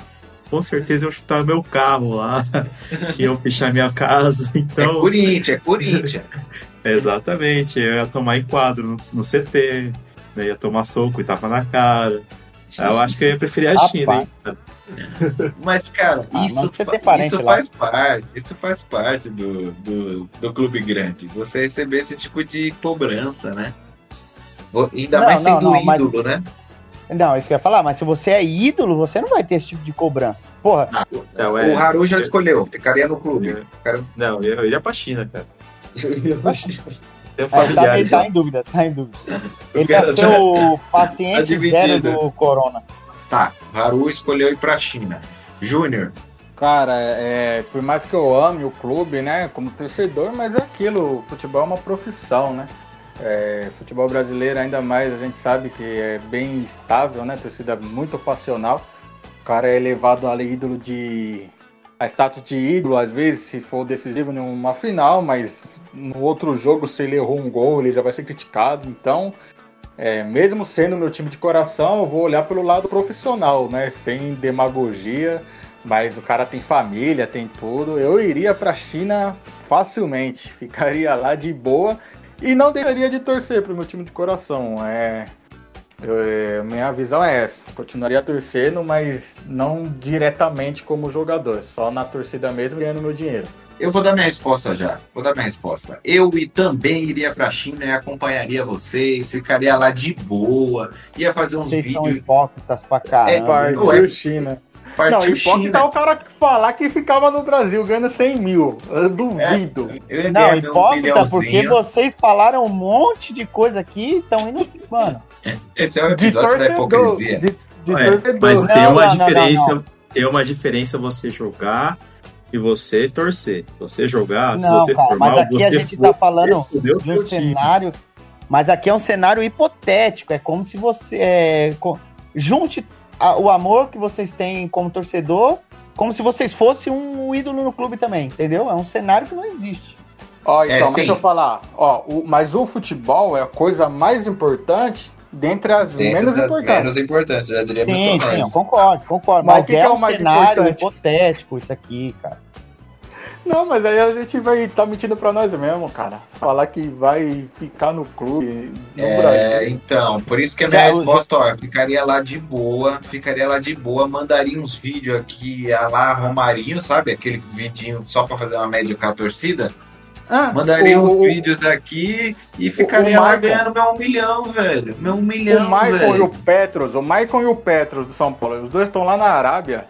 Com certeza eu chutar meu carro lá, e eu pichar minha casa. Então, é Corinthians, é Corinthians. Exatamente, eu ia tomar enquadro no, no CT, né? ia tomar soco e tapa na cara. Eu acho que eu ia preferir a Rapaz. China, hein? Mas, cara, Ah, isso, mas isso lá. faz parte. Isso faz parte do, do, do clube grande. Você receber esse tipo de cobrança, né? Ainda Não, mais não, sendo não, mas- ídolo, né? Não, isso que eu ia falar, mas se você é ídolo, você não vai ter esse tipo de cobrança. Porra, Não, O é- Haru já escolheu, ficaria no clube. Cara, Não, eu, eu iria pra China, cara. Tenho é, tá, ele tá em dúvida, tá em dúvida. Ele quero- quer ser o Tá paciente dividido. zero do corona. Tá, Haru escolheu ir pra China. Júnior, Cara, é, por mais que eu ame o clube, né, como torcedor, mas é aquilo, o futebol é uma profissão, né? É, futebol brasileiro, ainda mais, a gente sabe que é bem estável, né? Torcida muito passional. O cara é elevado a ídolo de. A status de ídolo, às vezes, se for decisivo numa final, mas no outro jogo, se ele errou um gol, ele já vai ser criticado. Então, é, mesmo sendo meu time de coração, eu vou olhar pelo lado profissional, né? Sem demagogia, mas o cara tem família, tem tudo. Eu iria pra China facilmente, ficaria lá de boa e não deixaria de torcer pro meu time de coração. É, eu- é, minha visão é essa. Continuaria torcendo, mas não diretamente como jogador, só na torcida mesmo ganhando meu dinheiro. eu vou dar minha resposta já. Vou dar minha resposta. Eu e também iria pra China e acompanharia vocês, ficaria lá de boa, ia fazer uns Vocês são vídeos. hipócritas pra caramba. É, Partiu Ué, China. Partiu não, hipócrita China. é o cara que falar que ficava no Brasil ganhando 100 mil. Eu duvido. Eu ia Não, hipócrita, milhãozinho. porque vocês falaram um monte de coisa aqui e estão indo. Mano, Esse é o De episódio da hipocrisia. De, de Ué, mas Não, tem uma não, não, diferença. não, Tem uma diferença você jogar e você torcer. Você jogar, se você cara, for mas mal, aqui você a gente for- tá falando de um cenário. Mas aqui é um cenário hipotético. É como se você é, junte a- o amor que vocês têm como torcedor, como se vocês fossem um ídolo no clube também, entendeu? É um cenário que não existe. Ó, então, É, deixa eu falar. Ó, o, mas o futebol é a coisa mais importante dentre as Dentro menos importantes. Menos importantes, já diria Sim, muito sim, eu concordo, concordo. Mas Mas, o que é que é um cenário importante? hipotético isso aqui, cara. Não, mas aí a gente vai estar mentindo pra nós mesmo, cara. Falar que vai ficar no clube, no É, Brasil. então, por isso que a Já minha usa- resposta, ó, ficaria lá de boa, ficaria lá de boa, mandaria uns vídeos aqui, a lá Romarinho, sabe? Aquele vidinho só pra fazer uma média com a torcida. Ah, Mandaria o- uns o- vídeos aqui e ficaria o lá Michael- ganhando meu um milhão, velho. Meu um milhão, o Maicon e o Petros, o Maicon e o Petros do São Paulo, os dois estão lá na Arábia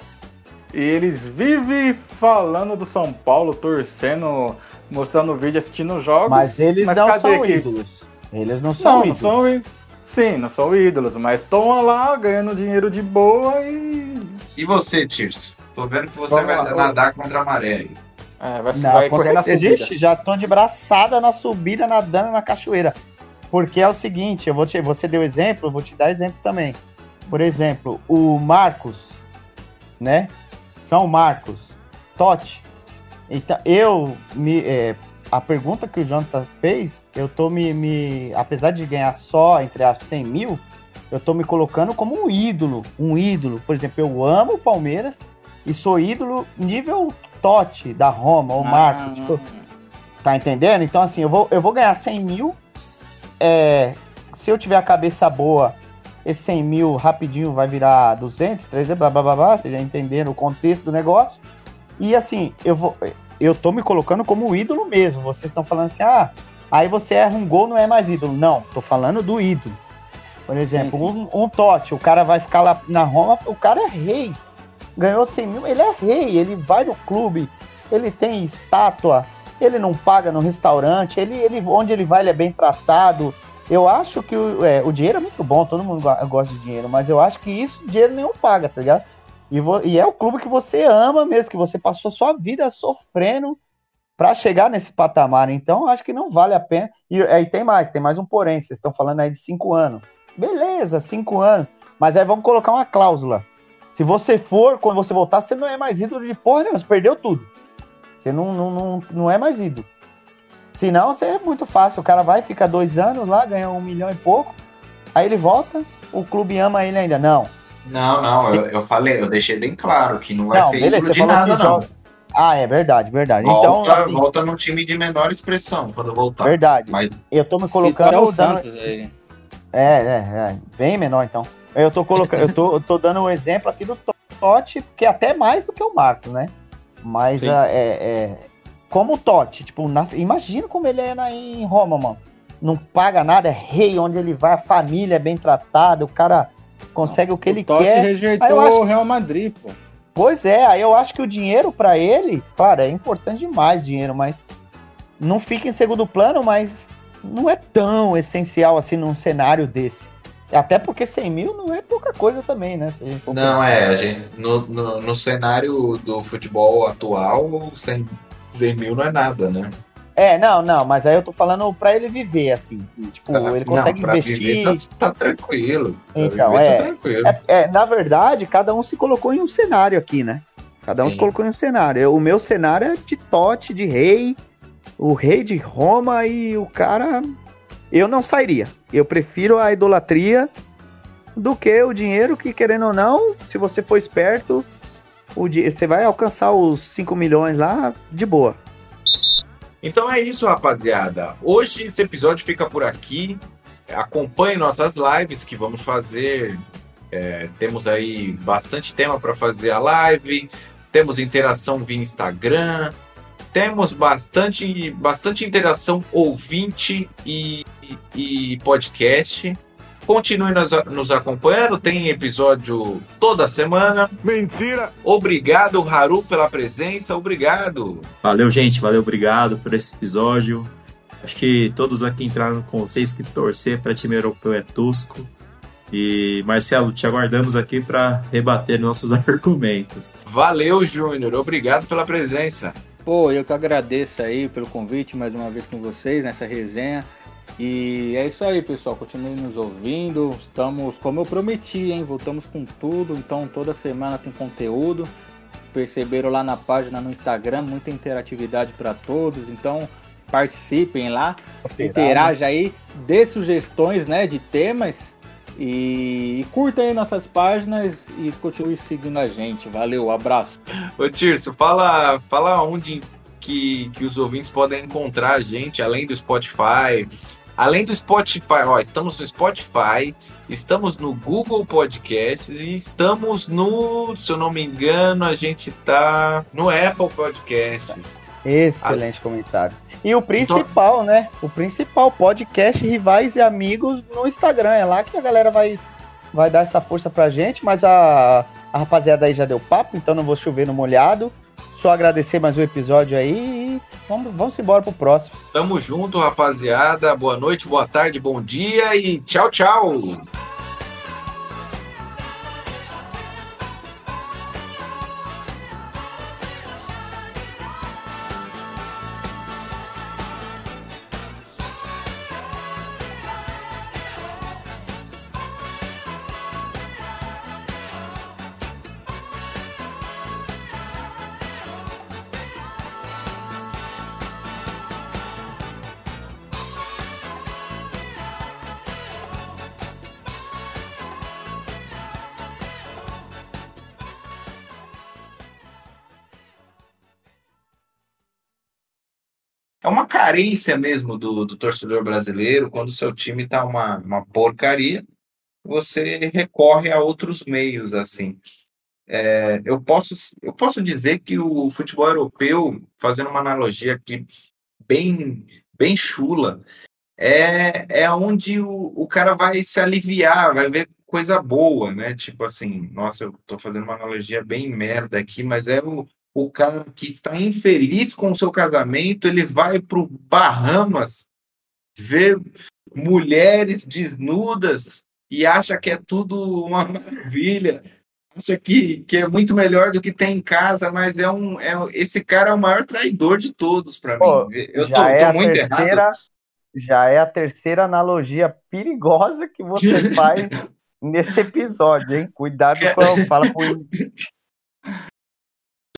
e eles vivem falando do São Paulo, torcendo, mostrando vídeo, assistindo jogos. Mas eles não cadê são que- ídolos. Eles não são Não, não ídolos. são í- Sim, não são ídolos, mas estão lá ganhando dinheiro de boa e. E você, Tirso? Tô vendo que você Vamos vai lá, nadar contra a maré aí. É, vai, Não, vai correr na subida. Já tô de braçada na subida, nadando na cachoeira. Porque é o seguinte, eu vou te, você deu exemplo, eu vou te dar exemplo também. Por exemplo, o Marcos, né? São Marcos, Totti. Então, eu me. é, a pergunta que o Jonathan fez, eu tô me, me. Apesar de ganhar só, entre aspas, 100 mil, eu tô me colocando como um ídolo. Um ídolo. Por exemplo, eu amo o Palmeiras e sou ídolo nível Totti da Roma, ou. Ah. Tipo, tá entendendo? Então, assim, eu vou, eu vou ganhar 100 mil. É, se eu tiver a cabeça boa, esse 100 mil rapidinho vai virar 200, 300, blá blá blá, blá vocês já entenderam o contexto do negócio. E assim, eu vou. Eu tô me colocando como um ídolo mesmo. Vocês estão falando assim, ah, aí você erra um gol, não é mais ídolo. Não, tô falando do ídolo. Por exemplo, um, um Totti, o cara vai ficar lá na Roma, o cara é rei. Ganhou 100 mil, ele é rei, ele vai no clube, ele tem estátua, ele não paga no restaurante, ele, ele onde ele vai ele é bem tratado. Eu acho que o, é, o dinheiro é muito bom, todo mundo go- gosta de dinheiro, mas eu acho que isso dinheiro nenhum paga, tá ligado? E, e é o clube que você ama mesmo, que você passou sua vida sofrendo para chegar nesse patamar. Então, acho que não vale a pena. E aí tem mais, tem mais um porém. Vocês estão falando aí de cinco anos. Beleza, cinco anos. Mas aí vamos colocar uma cláusula. Se você for, quando você voltar, você não é mais ídolo de porra nenhuma, você perdeu tudo. Você não, não, não, não é mais ídolo. Senão, você é muito fácil. O cara vai, fica dois anos lá, ganha um milhão e pouco. Aí ele volta, o clube ama ele ainda. Não. Não, não, eu, eu falei, eu deixei bem claro que não vai não, ser beleza, ídolo você de falou nada, não. joga. Ah, é verdade, verdade. Volta, então, assim, volta num time de menor expressão quando voltar. Verdade. Mas eu tô me colocando. o dando- Santos aí. É, é, é. Bem menor, então. Eu tô colocando, eu tô, eu tô dando um exemplo aqui do Totti, que é até mais do que o Marcos, né? Mas ah, é, é, como o Totti, tipo, nas- imagina como ele é na, em Roma, mano. Não paga nada, é rei onde ele vai, a família é bem tratada, o cara consegue o que ele Totti quer. rejeitou eu acho- o Real Madrid, pô. Pois é, aí eu acho que o dinheiro pra ele, claro, é importante demais dinheiro, mas não fica em segundo plano, mas não é tão essencial assim num cenário desse. Até porque 100 mil não é pouca coisa também, né? Não, pensar. é, a gente, no, no, no cenário do futebol atual, 100, 100 mil não é nada, né? É, não, não, mas aí eu tô falando pra ele viver, assim. Tipo, ele consegue não, investir. viver tá, tá tranquilo. Então, viver é, tá tranquilo. é, é, Na verdade, cada um se colocou em um cenário aqui, né? Cada um Sim. se colocou em um cenário. O meu cenário é de Totti, de rei, o rei de Roma e o cara. Eu não sairia. Eu prefiro a idolatria do que o dinheiro que, querendo ou não, se você for esperto, o di- você vai alcançar os 5 milhões lá de boa. Então é isso, rapaziada. Hoje esse episódio fica por aqui. Acompanhe nossas lives que vamos fazer. É, temos aí bastante tema para fazer a live. Temos interação via Instagram. Temos bastante, bastante interação ouvinte e, e podcast. Continue nos, nos acompanhando. Tem episódio toda semana. Mentira! Obrigado, Haru, pela presença. Obrigado. Valeu, gente. Valeu, obrigado por esse episódio. Acho que todos aqui entraram com vocês que torcer para time europeu é tosco. E Marcelo, te aguardamos aqui para rebater nossos argumentos. Valeu, Júnior. Obrigado pela presença. Pô, eu que agradeço aí pelo convite mais uma vez com vocês nessa resenha. E é isso aí, pessoal. Continue nos ouvindo. Estamos, como eu prometi, hein? Voltamos com tudo. Então toda semana tem conteúdo. Perceberam lá na página no Instagram, muita interatividade para todos. Então participem lá, interajam aí, dê sugestões, né, de temas. E, e curta aí nossas páginas e continue seguindo a gente. Valeu, abraço. Ô, Tirso, fala, fala onde que, que os ouvintes podem encontrar a gente, além do Spotify. Além do Spotify, ó, estamos no Spotify, estamos no Google Podcasts e estamos no, se eu não me engano, a gente tá no Apple Podcasts. Excelente comentário. E o principal, né? O principal podcast Rivais e Amigos no Instagram. É lá que a galera vai, vai dar essa força pra gente. Mas a, a rapaziada aí já deu papo, então não vou chover no molhado. Só agradecer mais um episódio aí e vamos, vamos embora pro próximo. Tamo junto, rapaziada. Boa noite, boa tarde, bom dia e tchau, tchau. Carência mesmo do, do torcedor brasileiro. Quando o seu time tá uma, uma porcaria, você recorre a outros meios, assim. É, eu, posso, eu posso dizer que o futebol europeu, fazendo uma analogia aqui bem, bem chula, é, é onde o, o cara vai se aliviar, vai ver coisa boa, né? Tipo assim, nossa, eu tô fazendo uma analogia bem merda aqui, mas é o, o cara que está infeliz com o seu casamento, ele vai pro Bahamas ver mulheres desnudas e acha que é tudo uma maravilha, acha que, que é muito melhor do que tem em casa, mas é um é, esse cara é o maior traidor de todos para mim. Eu já tô, é tô a muito terceira, errado. já é a terceira analogia perigosa que você faz nesse episódio, hein? Cuidado quando fala pro